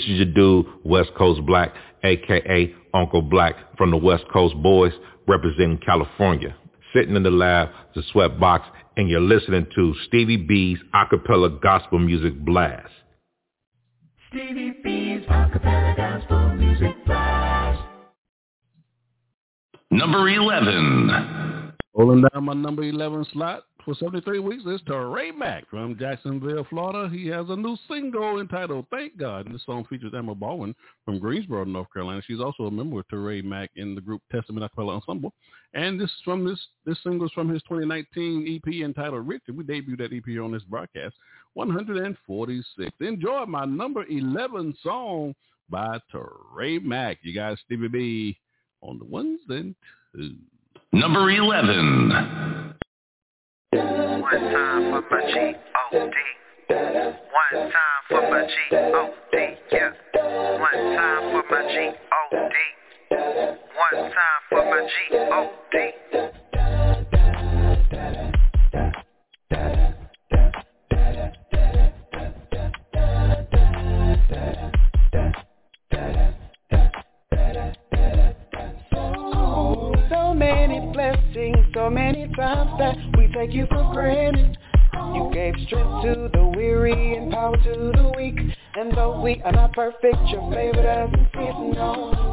This is your dude, West Coast Black, aka Uncle Black from the West Coast Boys, representing California. Sitting in the lab, the sweatbox, and you're listening to Stevie B's acapella gospel music blast. Stevie B's acapella gospel music blast. Number 11. Rolling down my number 11 slot for 73 weeks is Teray Mack from Jacksonville, Florida. He has a new single entitled Thank God. And this song features Emma Baldwin from Greensboro, North Carolina. She's also a member of Teray Mack in the group Testament Acapella Ensemble. And this is from this this single is from his 2019 EP entitled Rich. And we debuted that EP on this broadcast. 146. Enjoy my number 11 song by Teray Mack. You guys, Stevie B on the ones and twos. Number 11. One time for my G-O-D. One time for my G-O-D. Yeah. One time for my G-O-D. One time for my G-O-D. So many times that we take you for granted. You gave strength to the weary and power to the weak. And though we are not perfect, your favor doesn't cease.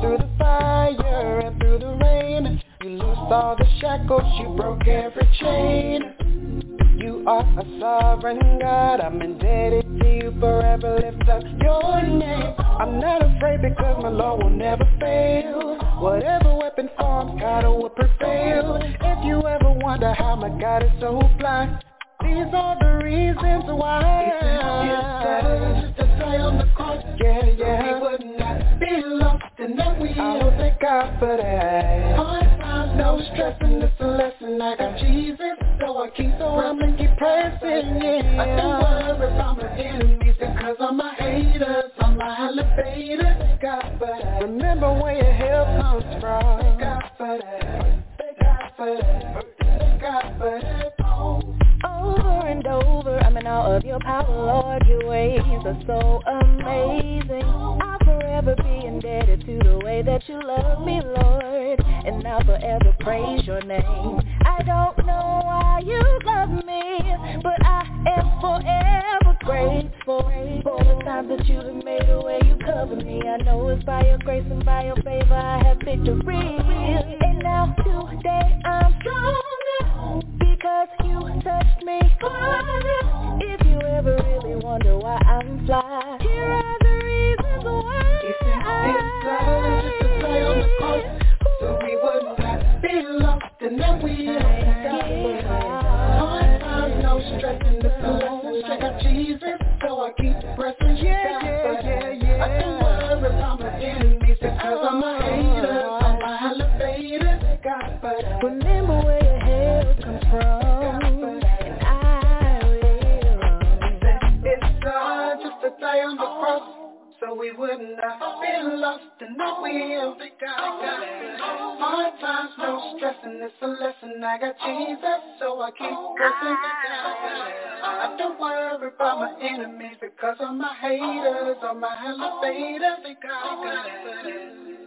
Through the fire and through the rain, you loosed all the shackles, you broke every chain. You are a sovereign God, I'm indebted to you forever. Lift up your name. I'm not afraid because my Lord will never fail. Whatever weapon forms, God will prevail. If you ever wonder how my God is so blind, these are the reasons why. It's to die on the cross, yeah, yeah. We would not be lost, and then we I will thank God for that. Hard times, no stressing, it's a lesson. I got Jesus, so I keep so I'ma keep pressing, yeah. I don't worry about my enemies, because all my haters, all my elevators. Thank God for that. Remember where your help comes from. Thank God for that. Thank God for that. Thank God for that. Over and over, I'm in awe of your power, Lord. Your ways are so amazing. I'll forever be indebted to the way that you love me, Lord. And I'll forever praise your name. I don't know why you love me, but I am forever grateful for the times that you have made a way you cover me. I know it's by your grace and by your favor I have victory. And now today I'm stronger because you touched me. If you ever really wonder why I'm fly, here are the reasons why. It's just a play on the court, so we would not be lost and now we are Hard times, no stress in the lesson. I got Jesus, so I keep pressing. Yeah, yeah, yeah, yeah. I don't worry about my enemies because I'm a hater. I'm a uh-huh. elevator. God, but enemies because of my haters, on my elevators. They got. They got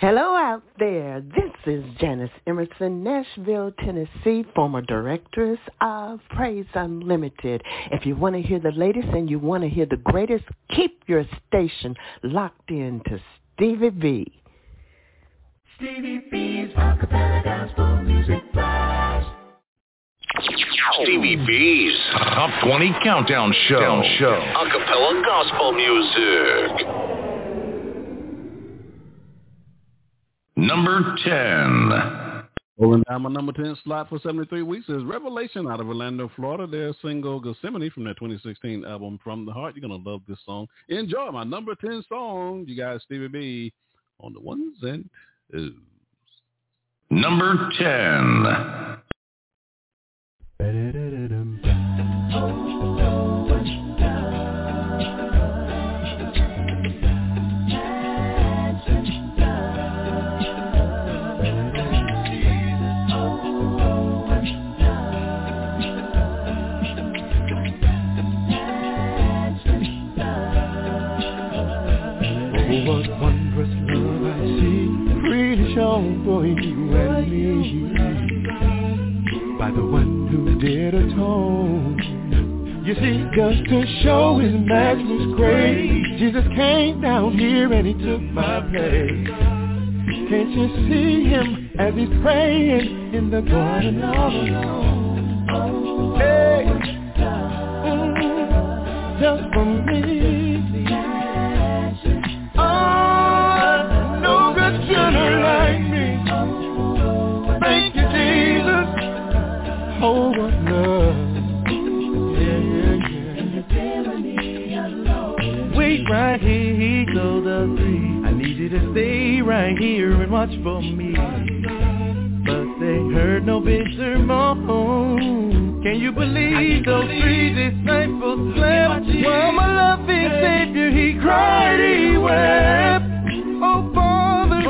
Hello out there. This is Janice Emerson, Nashville, Tennessee, former directress of Praise Unlimited. If you want to hear the latest and you want to hear the greatest, keep your station locked in to Stevie B. Stevie B's acapella gospel music blast. Stevie B's Top 20 Countdown Show. show. Acapella Gospel Music. Number 10. Rolling down my number 10 slot for 73 weeks is Revelation out of Orlando, Florida. Their single Gethsemane from their 2016 album From the Heart. You're going to love this song. Enjoy my number 10 song. You guys, Stevie B on the ones and twos. Number 10. You see, just to show his matchless grace, Jesus came down here and he took my place. Can't you see him as he's praying in the garden all alone? Hey, just for me. To stay right here and watch for me. But they heard no big sermon. Can you believe those three disciples slept? While my loving Savior, he cried, he wept. Oh, Father,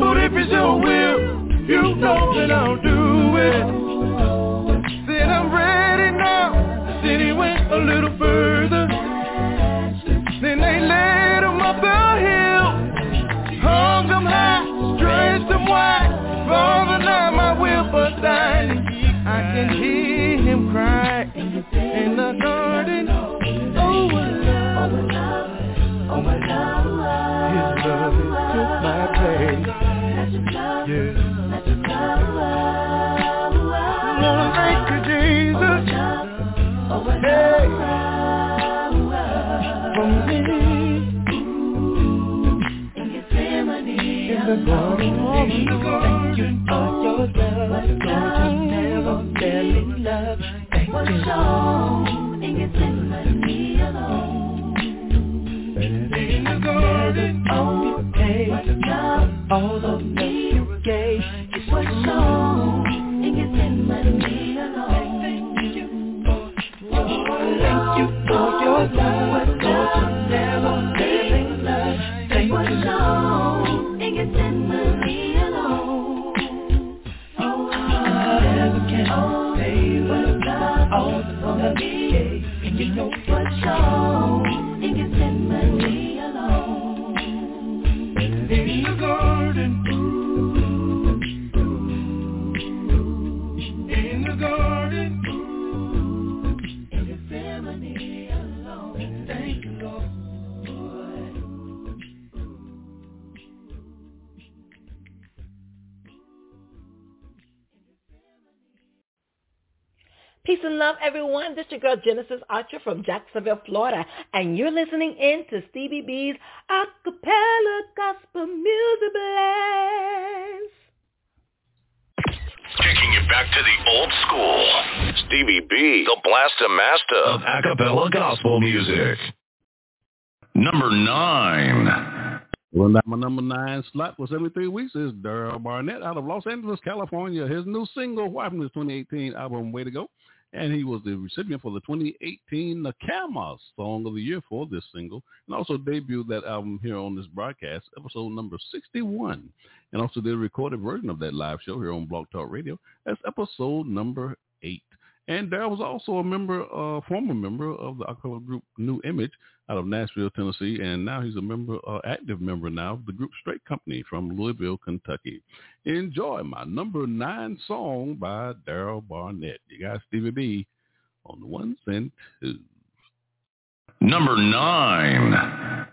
but if it's your will, you know that I'll do it. Said I'm ready now. Then he went a little further. Wide. Father, not my will, but thine. I can hear him cry in the garden. Oh, what love, oh, my love. His love took my place. Yeah. The the garden, for your love, Lord, you never fail in love. Thank you. Love you Gethsemane alone. Thank you for your love, everyone. This is your girl Genesis Archer from Jacksonville, Florida, and you're listening in to Stevie B's Acapella Gospel Music Blast. Taking you back to the old school. Stevie B, the Blaster Master of acapella gospel music. Number nine. Well, now my number nine slot for 73 weeks is Daryl Barnett out of Los Angeles, California. His new single, Why from his 2018 album, Way to Go. And he was the recipient for the 2018 NACAMA Song of the Year for this single. And also debuted that album here on this broadcast, episode number 61. And also did a recorded version of that live show here on Blog Talk Radio. That's episode number eight. And Daryl was also a member, uh, former member of the acapella group New Image out of Nashville, Tennessee, and now he's a member, uh, active member now of the group Straight Company from Louisville, Kentucky. Enjoy my number nine song by Daryl Barnett. You got Stevie B on the ones and twos. Number nine.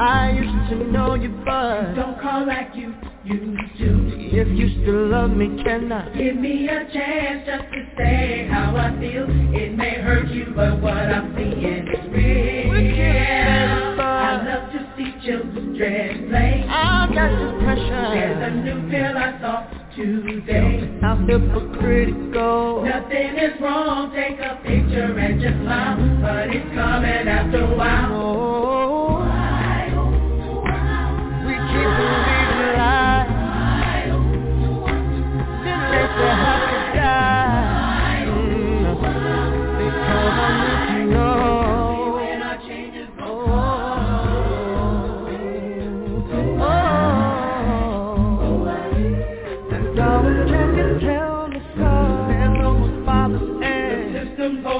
I used to know you but Don't call like you used to. If you still love me can I Give me a chance just to say how I feel. It may hurt you but what I'm seeing is real. I love to see children play. I've got the pressure. There's a new pill I saw today. I'm hypocritical. Nothing is wrong, take a picture and just smile. But it's coming after a while. Oh,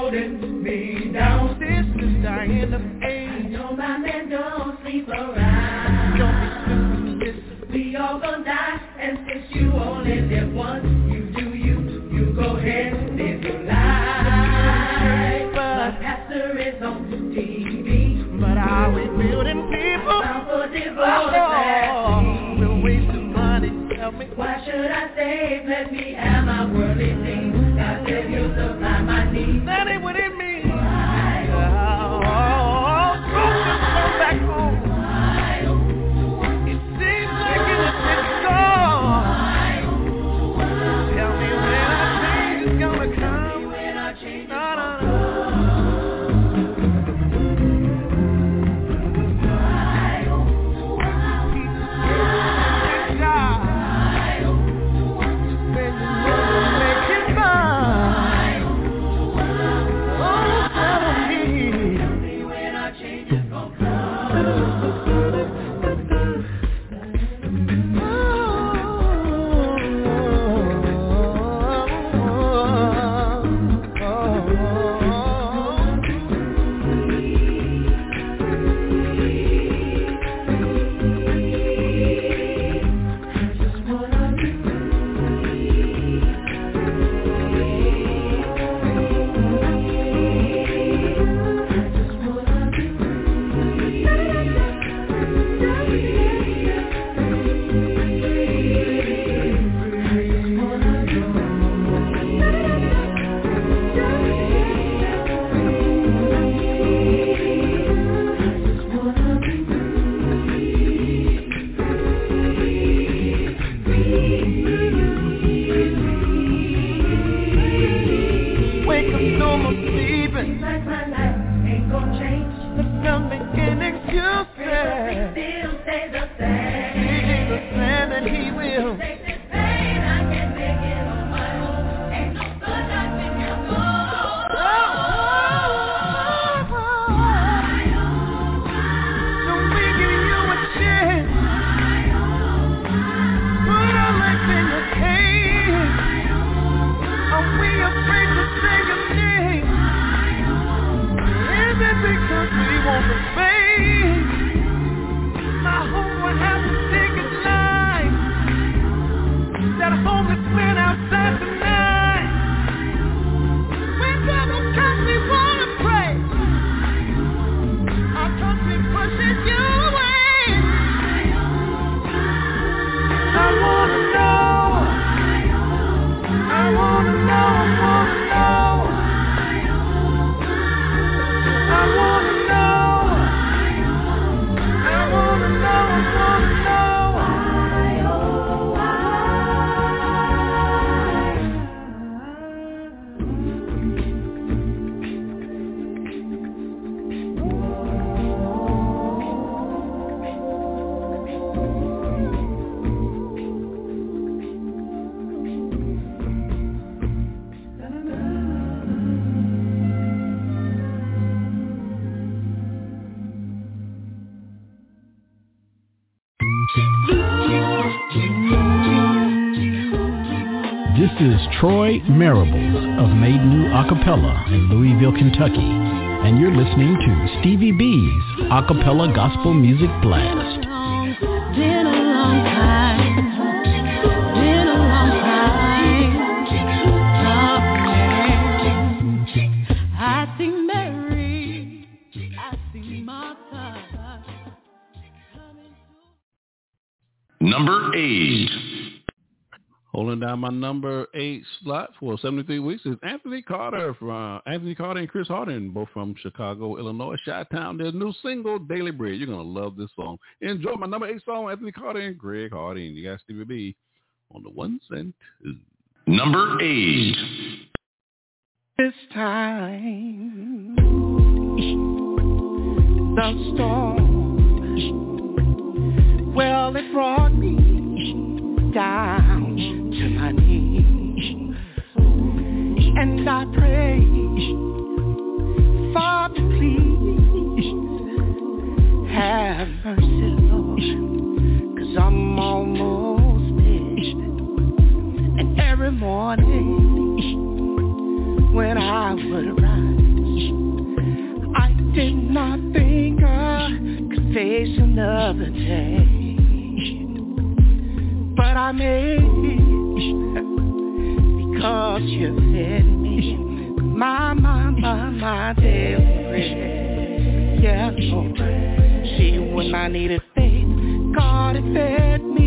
holding me down. Sister's dying of age. I know my man don't sleep around. All gonna die, and since you only live once, you do you. You go ahead and live your life. Pastor is on TV. But are we building people? Bound for divorce. Oh, we're wasting money. Tell me why should I save? Let me have my worldly things. God said you supply my needs. That ain't what it means. Is Troy Marables of Made New Acapella in Louisville, Kentucky, and you're listening to Stevie B's Acapella Gospel Music Blast. Been a long time. Been a long time. Talking. I see Mary. I see Martha. Number 8. Holding down my number eight slot for 73 weeks is Anthony Carter from Anthony Carter and Chris Hardin, both from Chicago, Illinois, Chi-Town. Their new single, Daily Bread. You're gonna love this song. Enjoy my number eight song, Anthony Carter and Greg Hardin. You got Stevie B on the ones and twos. Number 8. This time, the storm, well, it brought me down to my knees. And I pray, Father, please have mercy, Lord, cause I'm almost finished. And every morning when I would rise, I did not think I could face another day but I made because you fed me my, my, my, my daily bread. Yeah. See, when I needed faith, God had fed me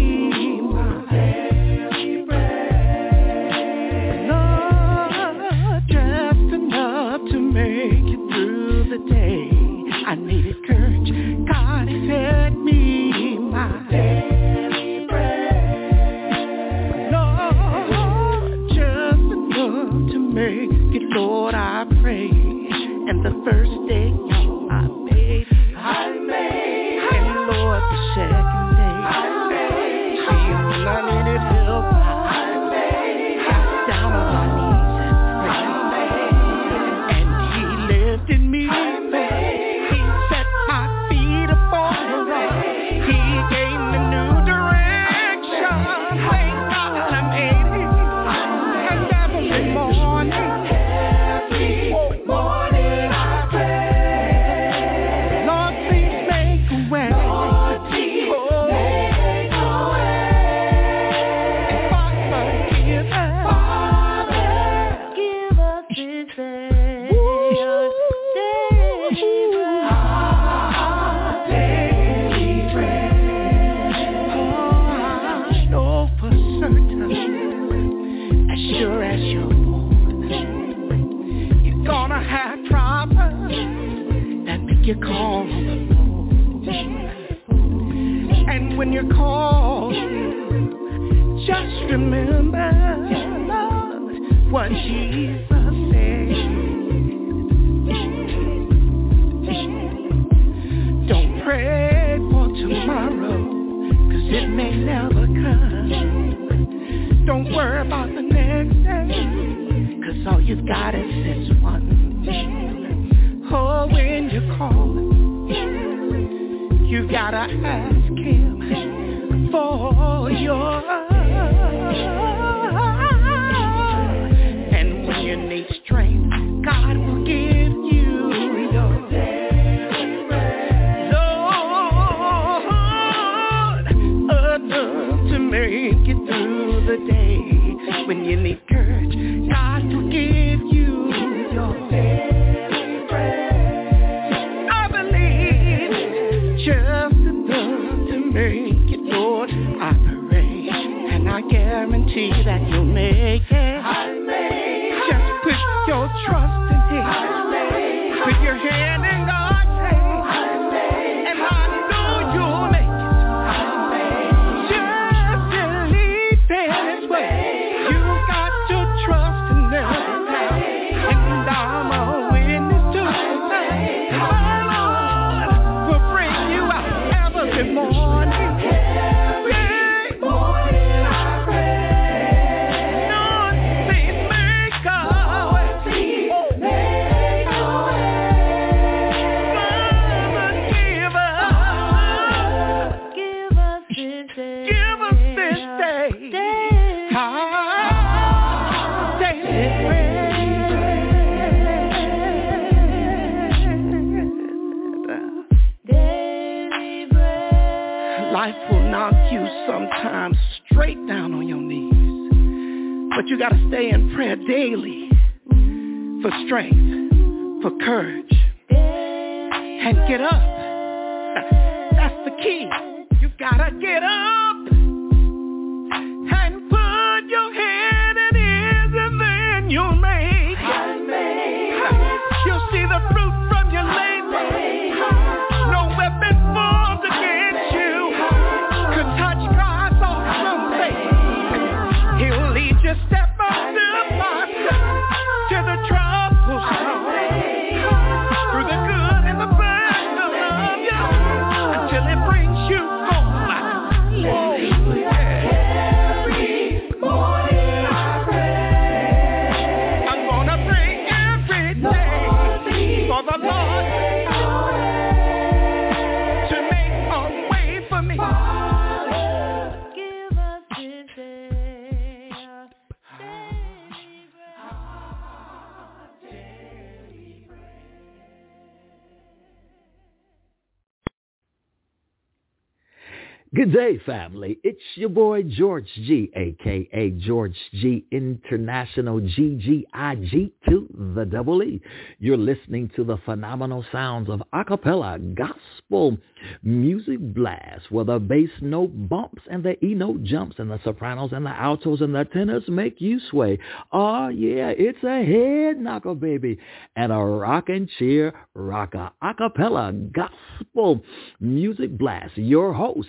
Good day, family. It's your boy George Gee, aka George Gee International GGIG to the double E. You're listening to the phenomenal sounds of acapella gospel music blast, where the bass note bumps and the E note jumps, and the sopranos and the altos and the tenors make you sway. Oh yeah, it's a head knocker, baby, and a rock and cheer rocker acapella gospel music blast. Your host.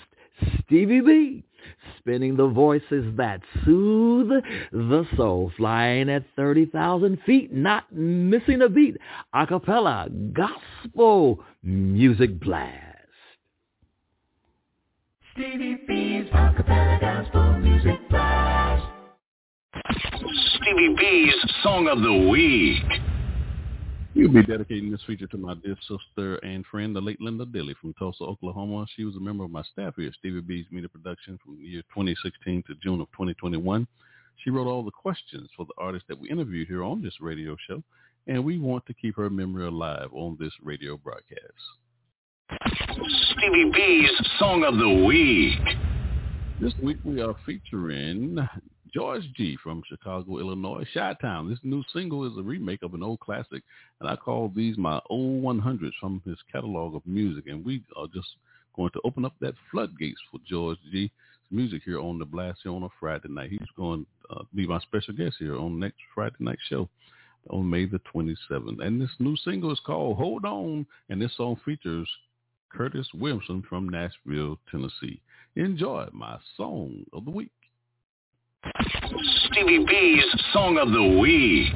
Stevie B, spinning the voices that soothe the soul, flying at 30,000 feet, not missing a beat. Acapella gospel music blast. Stevie B's acapella gospel music blast. Stevie B's Song of the Week. We'll be dedicating this feature to my dear sister and friend, the late Linda Dilly from Tulsa, Oklahoma. She was a member of my staff here at Stevie B's Media Production from the year 2016 to June of 2021. She wrote all the questions for the artists that we interviewed here on this radio show, and we want to keep her memory alive on this radio broadcast. Stevie B's Song of the Week. This week we are featuring George Gee from Chicago, Illinois, Chi-Town. This new single is a remake of an old classic, and I call these my old 100s from his catalog of music. And we are just going to open up that floodgates for George Gee's music here on the Blast here on a Friday night. He's going to uh, be my special guest here on next Friday night show on May the 27th. And this new single is called Hold On, and this song features Curtis Williamson from Nashville, Tennessee. Enjoy my song of the week. Stevie B's Song of the Week.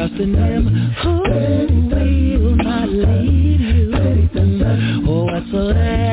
Trust in him who will not leave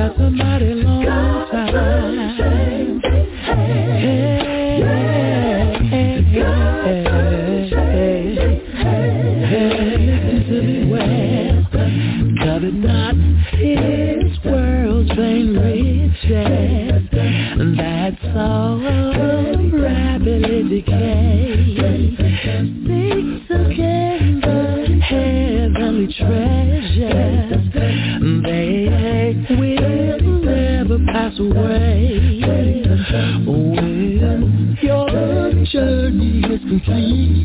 that's a mighty long time. Covet away when your journey is complete.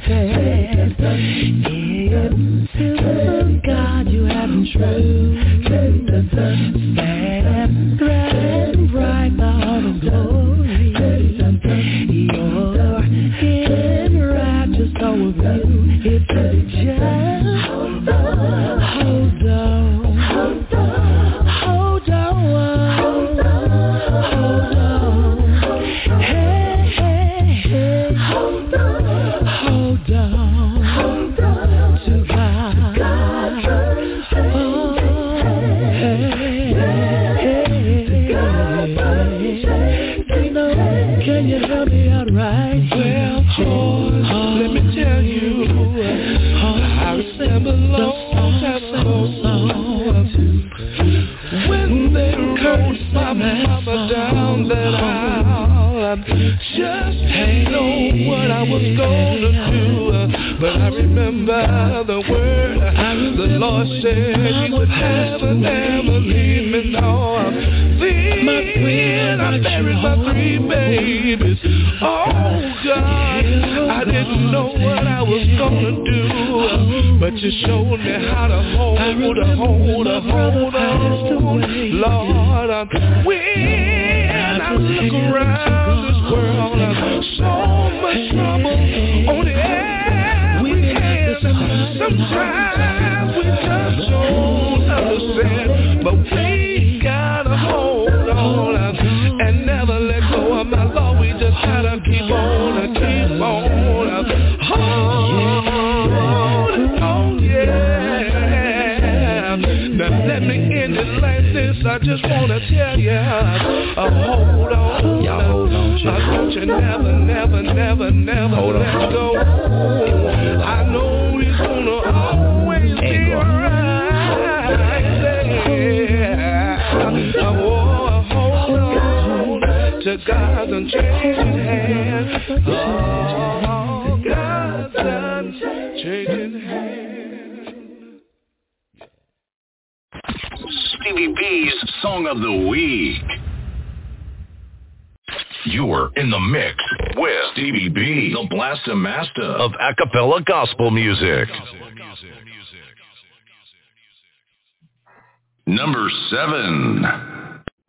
gospel music. Number seven.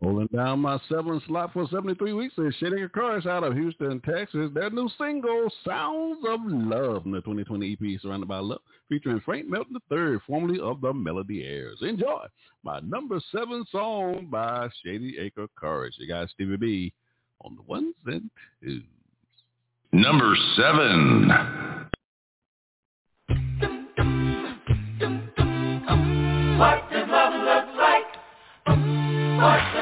Holding down my seventh slot for 73 weeks is Shedding Your Crush out of Houston, Texas. Their new single, Sounds of Love, from the 2020 EP Surrounded by Love, featuring Frank Melton III, formerly of the Melody Airs. Enjoy my number seven song by Shady Acre Courage. You got Stevie B on the ones and twos. Number seven. Mark.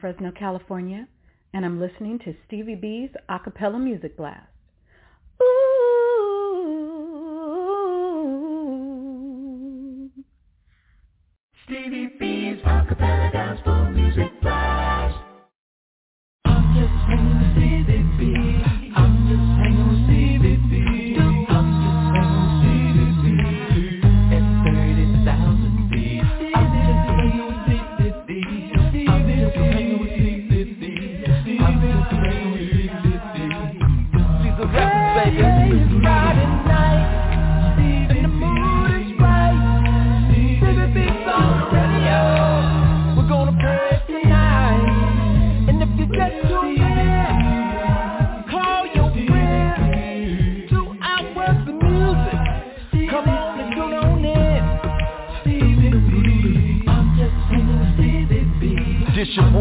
Fresno, California, and I'm listening to Stevie B's Acapella Music Blast. Ooh. Stevie B's Acapella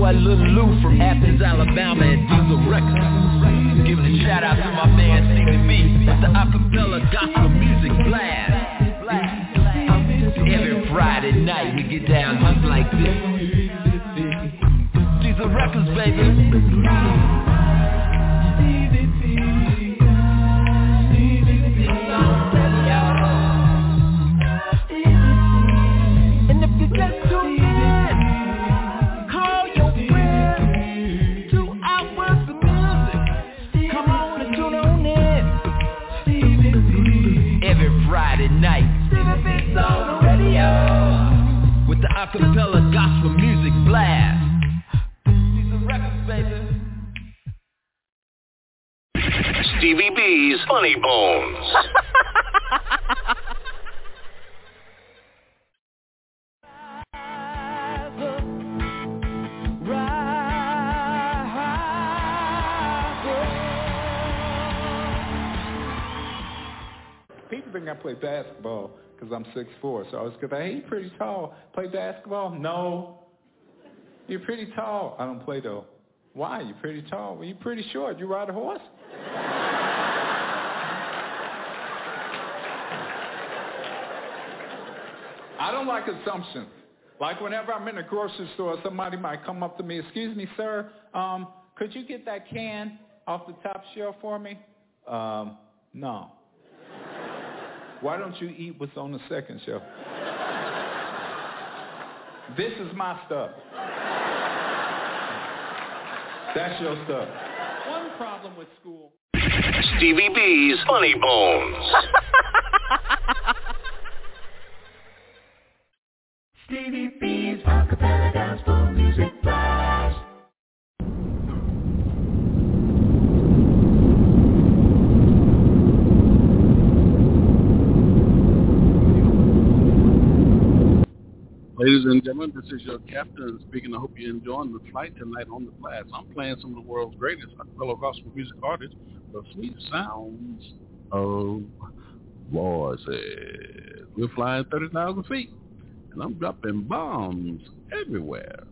boy Lil Lou from Athens, Alabama at Diesel Records. Giving a shout out to my man Stevie B with the acapella gospel music blast. Every Friday night we get down just like this. Diesel Records, baby. Acapella gospel music blast. Diesel Records, baby. Stevie B's Funny Bones. People think I play basketball because I'm 6'4", so I was to say, hey, you're pretty tall. Play basketball? No. You're pretty tall. I don't play, though. Why? You're pretty tall. Well, you're pretty short. You ride a horse? I don't like assumptions. Like whenever I'm in a grocery store, somebody might come up to me, excuse me, sir, um, could you get that can off the top shelf for me? Um, no. Why don't you eat what's on the second shelf? this is my stuff. That's your stuff. One problem with school. Stevie B's Funny Bones. This is your captain speaking. I hope you're enjoying the flight tonight on the Blast. I'm playing some of the world's greatest fellow gospel music artists, the sweet sounds of voices. We're flying 30,000 feet, and I'm dropping bombs everywhere.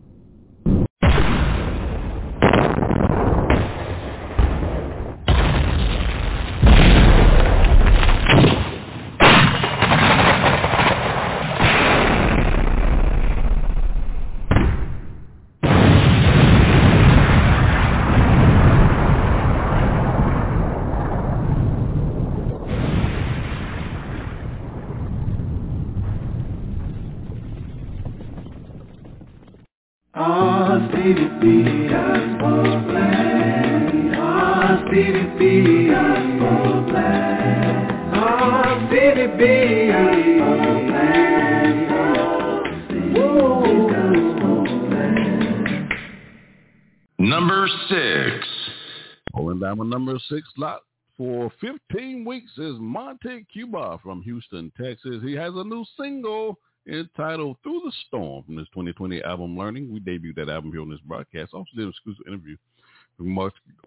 Six slot for 15 weeks is Monte Cuba from Houston, Texas. He has a new single entitled Through the Storm from his 2020 album Learning. We debuted that album here on this broadcast. Also did an exclusive interview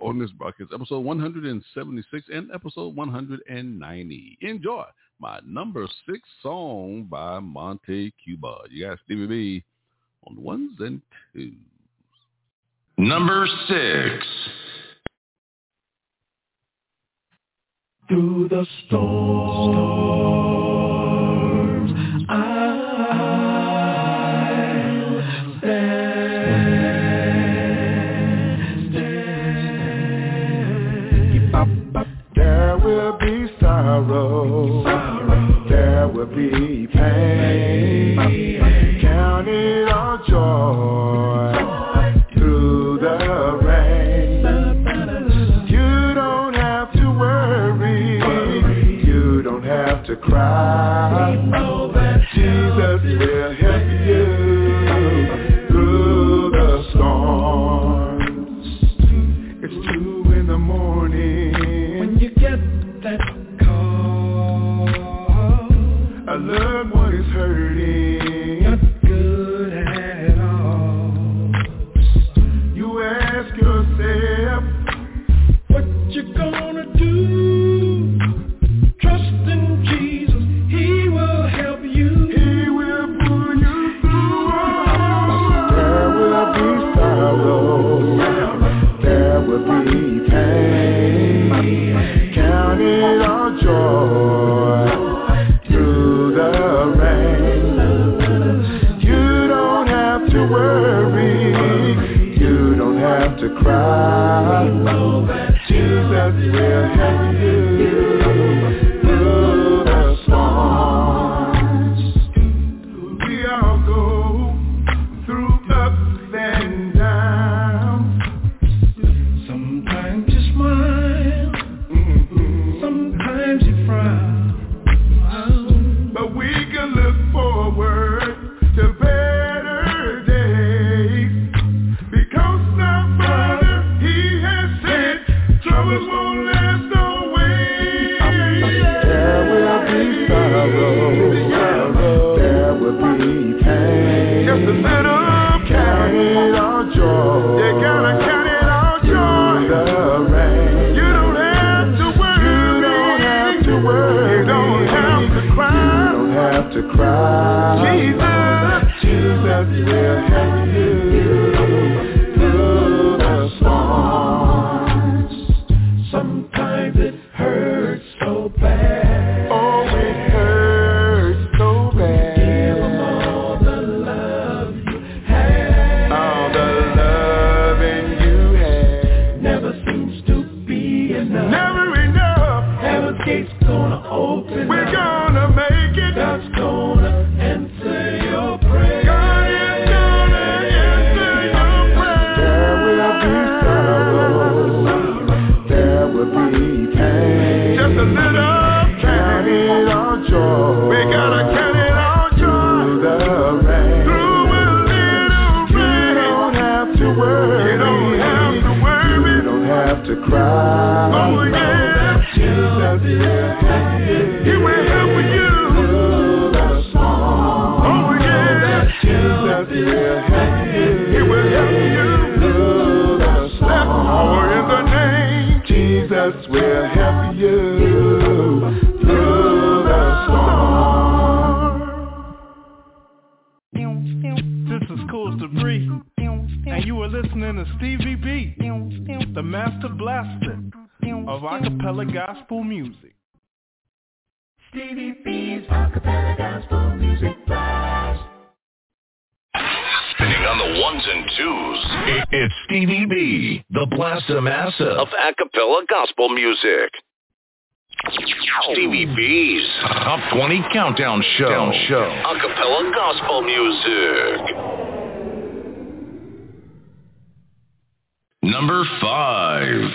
on this broadcast, episode 176 and episode 190. Enjoy my number six song by Monte Cuba. You got Stevie B on the ones and twos. Number six. Through the storms, I'll stand. There will be sorrow. There will be pain. Count it all joy to cry. I know that Jesus will help Jesus Countdown Show. show. Acapella gospel music. Number five.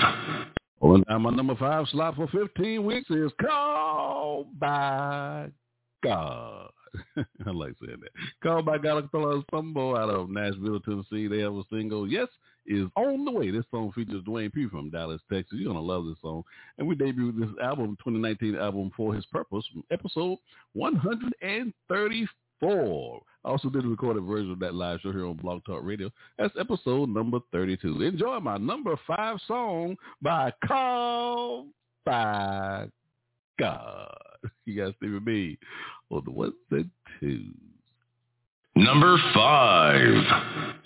Well, now my number five slot for 15 weeks is Called by God. I like saying that. Called by God, Acapella Ensemble out of Nashville, Tennessee. They have a single, Yes, is on the way. This song features Dwayne P from Dallas, Texas. You're going to love this song. And we debuted this album, 2019 album, For His Purpose, episode 134. I also did a recorded version of that live show here on Blog Talk Radio. That's episode number 32. Enjoy my number five song by Call by God. You guys Stevie B on the ones and twos. Number five.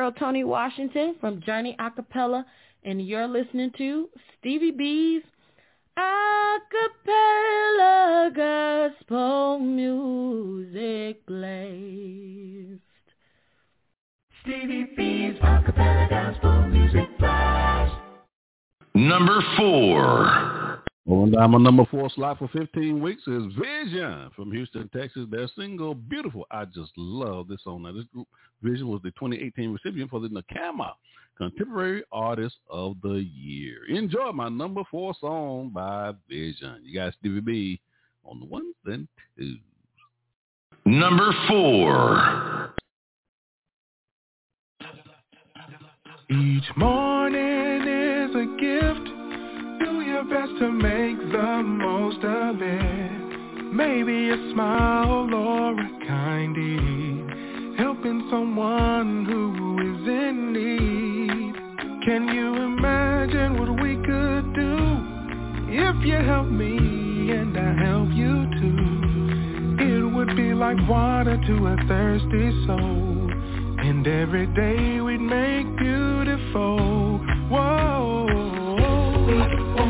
Girl Tony Washington from Journey Acapella, and you're listening to Stevie B's Acapella Gospel Music Blast. Stevie B's Acapella Gospel Music Blast. Number four. Going down my number four slot for 15 weeks is Vision from Houston, Texas. Their single, Beautiful. I just love this song. Now, this group, Vision, was the 2018 recipient for the NACAMA Contemporary Artist of the Year. Enjoy my number four song by Vision. You guys, Stevie B on the ones and twos. Number four. Each morning is a gift. Do your best to make the most of it. Maybe a smile or a kind deed. Helping someone who is in need. Can you imagine what we could do if you help me and I help you too? It would be like water to a thirsty soul. And every day we'd make beautiful. Whoa. We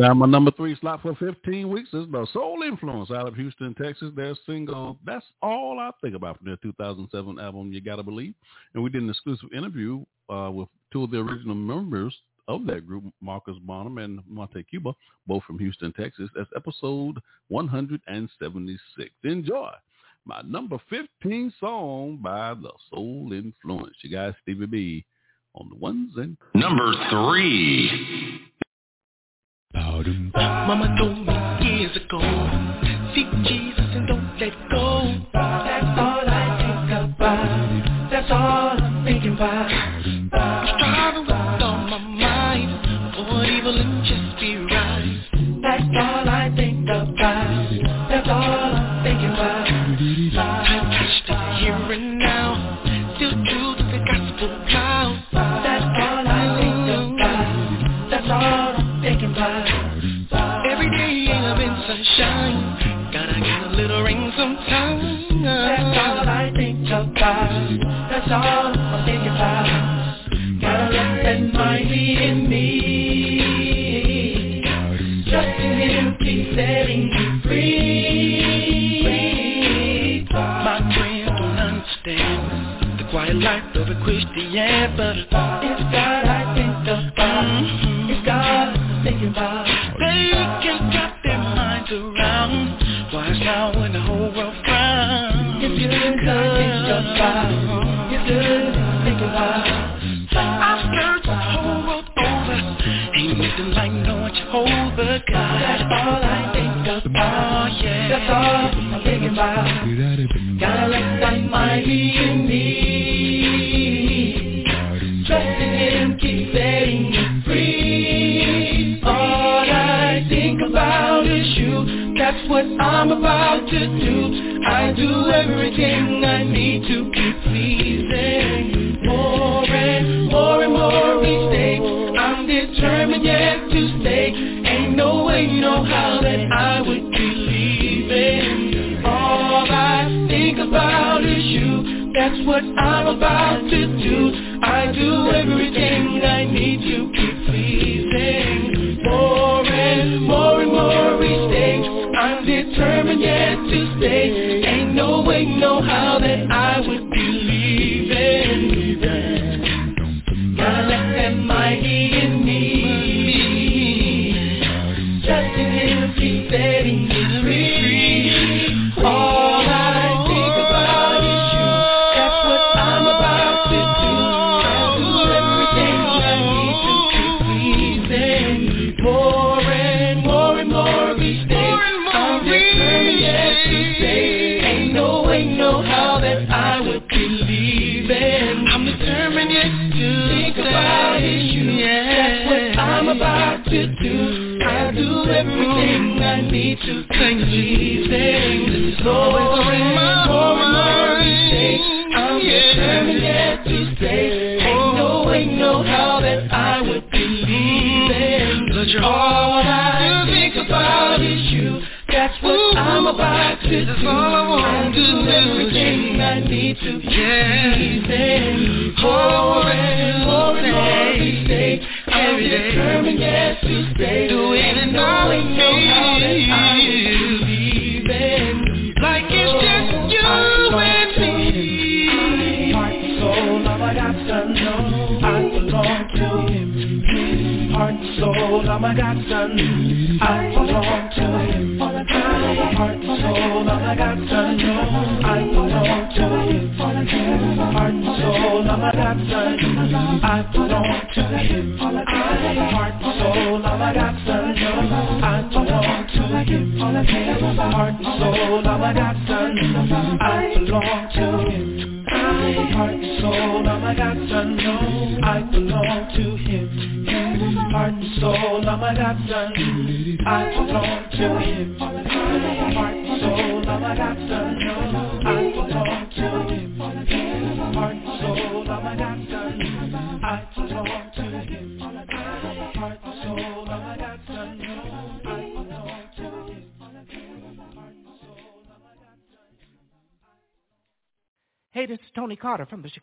down my number three slot for 15 weeks is the Soul Influence out of Houston, Texas. Their single, that's all I think about from their 2007 album, You Gotta Believe. And we did an exclusive interview uh, with two of the original members of that group, Marcus Bonham and Monte Cuba, both from Houston, Texas. That's episode 176. Enjoy my number 15 song by the Soul Influence. You guys, Stevie B on the ones and... Number three. Mama told me years ago, seek Jesus and don't let go. That's all I think about. That's all I'm thinking about.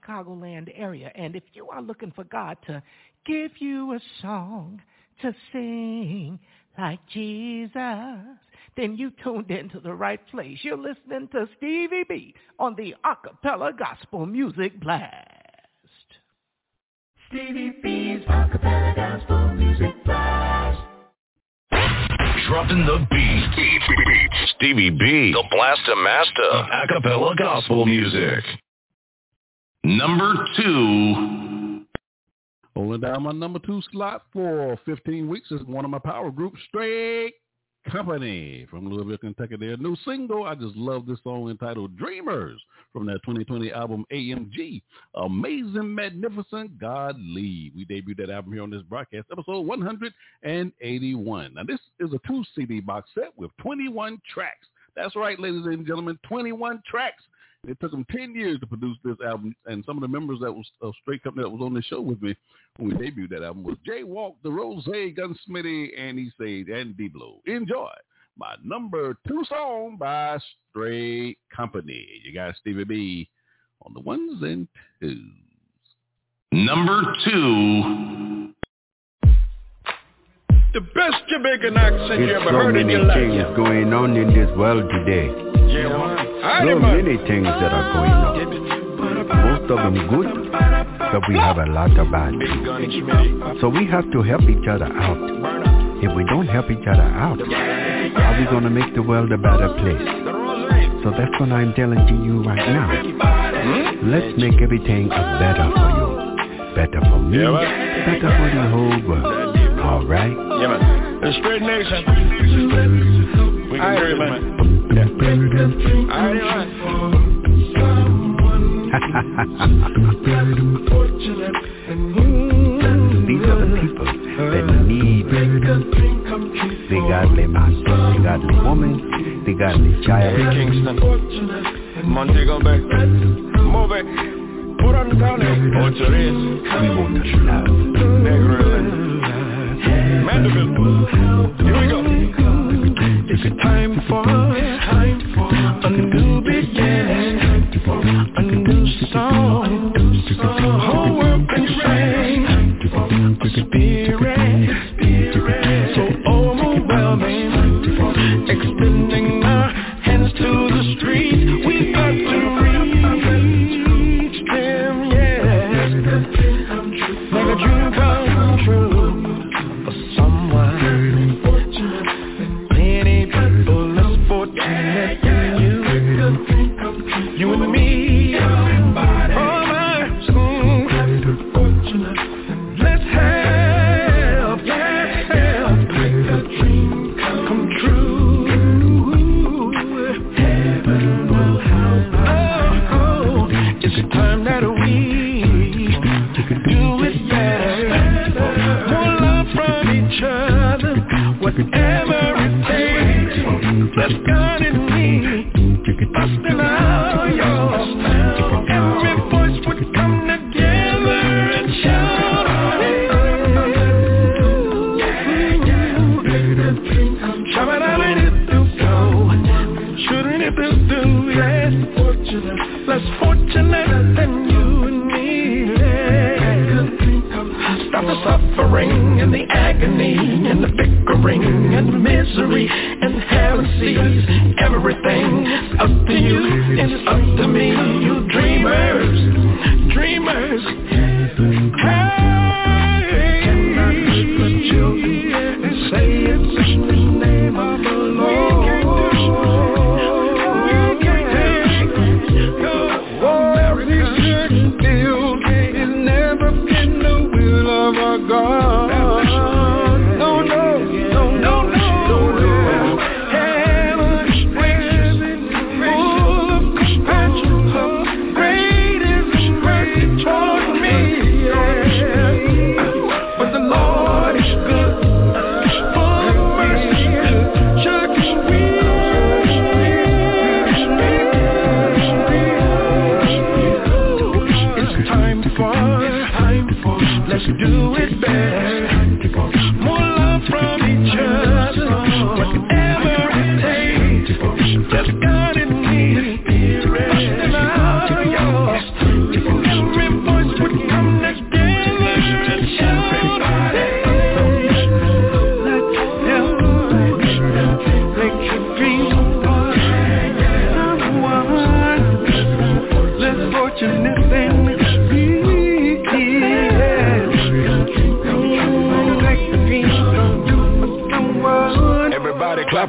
Chicagoland area, and if you are looking for God to give you a song to sing like Jesus, then you tuned into the right place. You're listening to Stevie B on the Acapella Gospel Music Blast. Stevie B's Acapella Gospel Music Blast. Dropping the beat. beat, beat, beat. Stevie B, the blaster master acapella gospel music. Number two. Holding down my number two slot for 15 weeks is one of my power groups, Straight Company from Louisville, Kentucky. Their new single, I just love this song entitled Dreamers from their 2020 album AMG. Amazing, magnificent, God lead. We debuted that album here on this broadcast, episode 181. Now this is a two CD box set with 21 tracks. That's right, ladies and gentlemen, 21 tracks. It took them 10 years to produce this album, and some of the members that was uh, of Straight Company that was on the show with me when we debuted that album was Jay Walk, the Rose, Gunsmithy, Andy Sage, and D-Blow. Enjoy my number two song by Straight Company. You got Stevie B on the ones and twos. Number two. The best Jamaican accent you ever so heard in your life. so many things going on in this world today. Yeah, man. are many things that are going on. Most of them good, but we have a lot of bad. So we have to help each other out. If we don't help each other out, how are we going to make the world a better place? So that's what I'm telling to you right now. Let's make everything better for you. Better for me, better for the whole world. All right? Yeah, man. The straight nation. We can do it, man. Yeah. These are the people that need the godly man, the godly woman, the godly child. Kingston. Montego Bay. Move. Port Antonio. Rios. We want to love. Negril Mandeville. Here we go. It's time for, time for a new beginning, a new song. The whole world can sing, a spirit, bickering and misery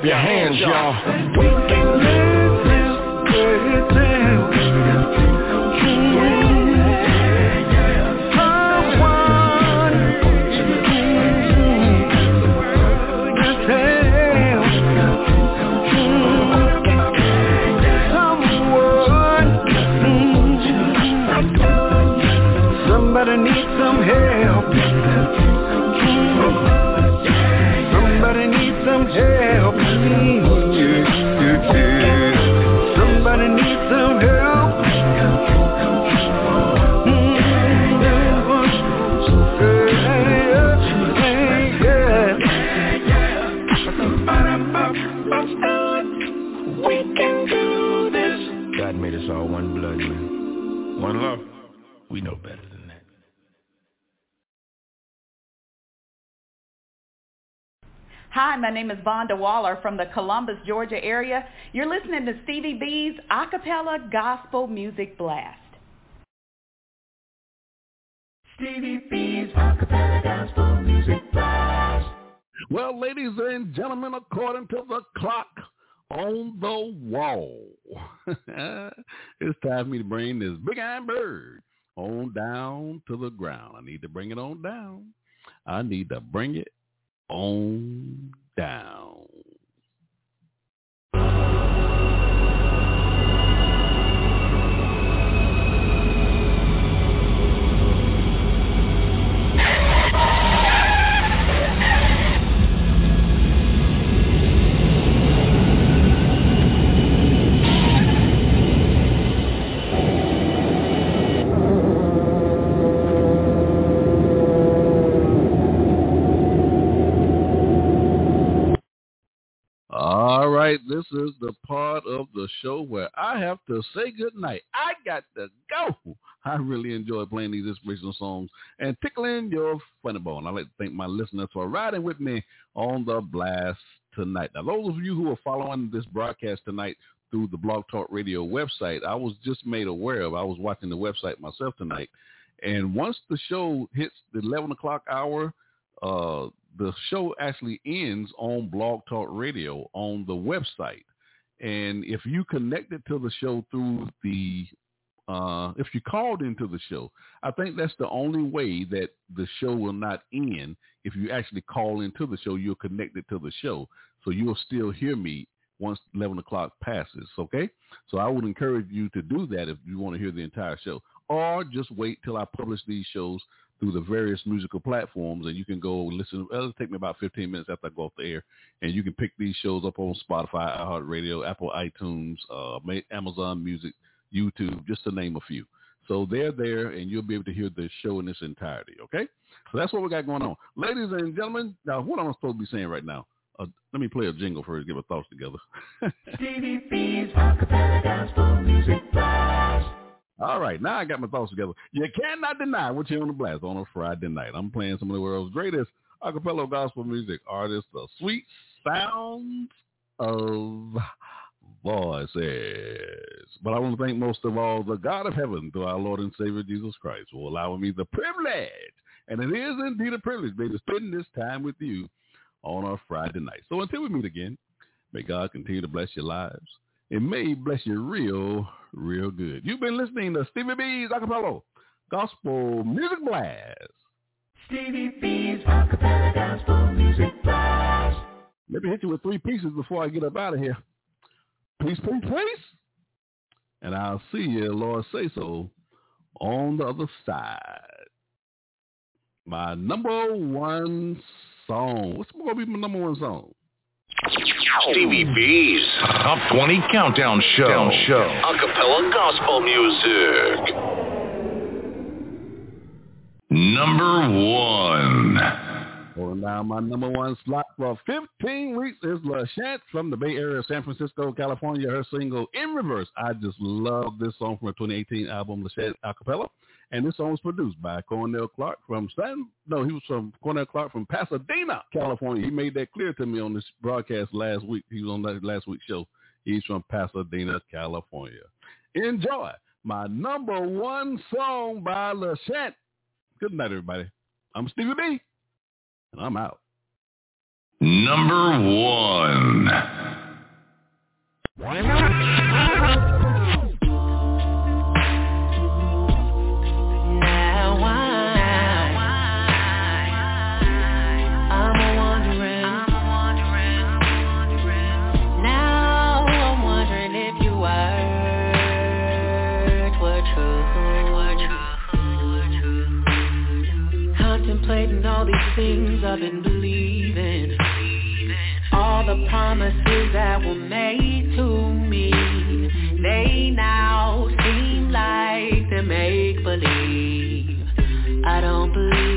your hands, y'all. We can live this way Somebody Somebody need some help. Somebody my name is Vonda Waller from the Columbus, Georgia area. You're listening to Stevie B's Acapella Gospel Music Blast. Stevie B's Acapella Gospel Music Blast. Well, ladies and gentlemen, according to the clock on the wall, it's time for me to bring this big iron bird on down to the ground. I need to bring it on down. I need to bring it on down. Right, this is the part of the show where I have to say goodnight. I got to go. I really enjoy playing these inspirational songs and tickling your funny bone. I'd like to thank my listeners for riding with me on the blast tonight. Now, those of you who are following this broadcast tonight through the Blog Talk Radio website, I was just made aware of. I was watching the website myself tonight, and once the show hits the 11 o'clock hour, uh, the show actually ends on Blog Talk Radio on the website. And if you connected to the show through the, uh, if you called into the show, I think that's the only way that the show will not end. If you actually call into the show, you're connected to the show. So you'll still hear me once 11 o'clock passes. Okay. So I would encourage you to do that if you want to hear the entire show or just wait till I publish these shows through the various musical platforms and you can go listen. It'll take me about 15 minutes after I go off the air and you can pick these shows up on Spotify, iHeartRadio, Apple iTunes, uh, Amazon Music, YouTube, just to name a few. So they're there and you'll be able to hear the show in its entirety. Okay. So that's what we got going on. Ladies and gentlemen, now what I'm supposed to be saying right now? Uh, let me play a jingle first, get my thoughts together. All right, now I got my thoughts together. You cannot deny what's here on the blast on a Friday night. I'm playing some of the world's greatest acapella gospel music artists, the sweet sounds of voices. But I want to thank most of all the God of heaven through our Lord and Savior Jesus Christ for allowing me the privilege, and it is indeed a privilege, baby, to spend this time with you on our Friday night. So until we meet again, may God continue to bless your lives. It may bless you real, real good. You've been listening to Stevie B's Acapella Gospel Music Blast. Stevie B's Acapella Gospel Music Blast. Let me hit you with three pieces before I get up out of here. Peace, peace, peace. And I'll see you, Lord say so, on the other side. My number one song. What's going to be my number one song? Stevie B's Top 20 Countdown Show. Show. Acapella Gospel Music. Number one. Holding down my number one slot for 15 weeks is LaChance from the Bay Area, San Francisco, California. Her single In Reverse. I just love this song from her 2018 album, LaChance Acapella. And this song was produced by Cornell Clark from San, no, he was from Cornell Clark from Pasadena, California. He made that clear to me on this broadcast last week. He was on that last week's show. He's from Pasadena, California. Enjoy my number one song by LaChance. Good night, everybody. I'm Stevie B, and I'm out. Number one. Things I've been believing. All the promises that were made to me. They now seem like they make believe. I don't believe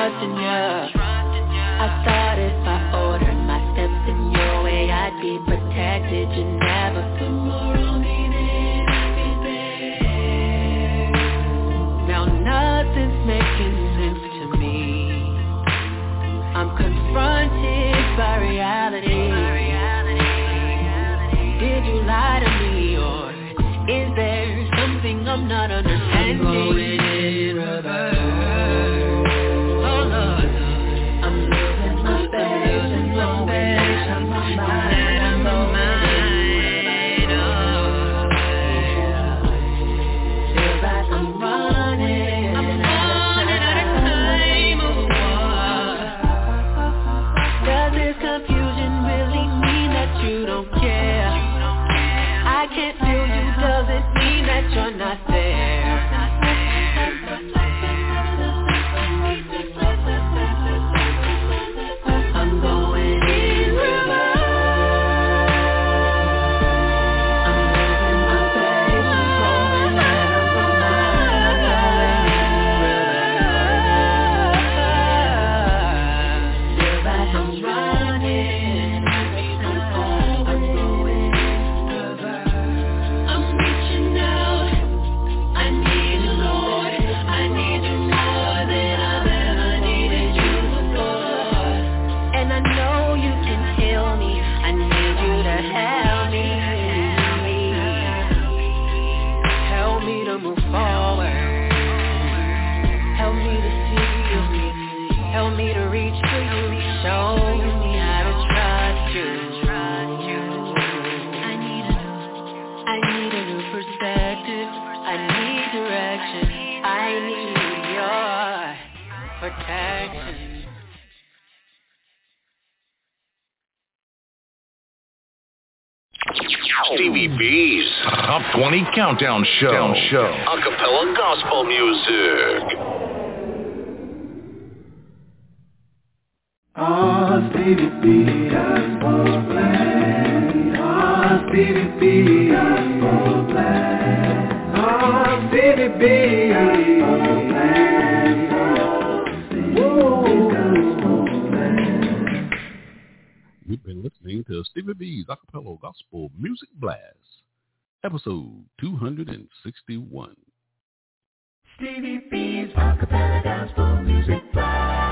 trusting ya. I thought if I ordered my steps in your way, I'd be protected. You never put more on me than I can bear. Now nothing's making sense to me. I'm confronted by reality. Did you lie to me, or is there something I'm not understanding? Stevie B's Top 20 Countdown Show. show. Acapella Gospel Music. Oh, Stevie B, gospel plan. Oh, Stevie B, gospel plan. Oh, Stevie B, gospel plan. Woo, gospel plan. You've been listening to Stevie B's Acapella Gospel Music Blast, episode 261. Stevie B's acapella gospel music blast.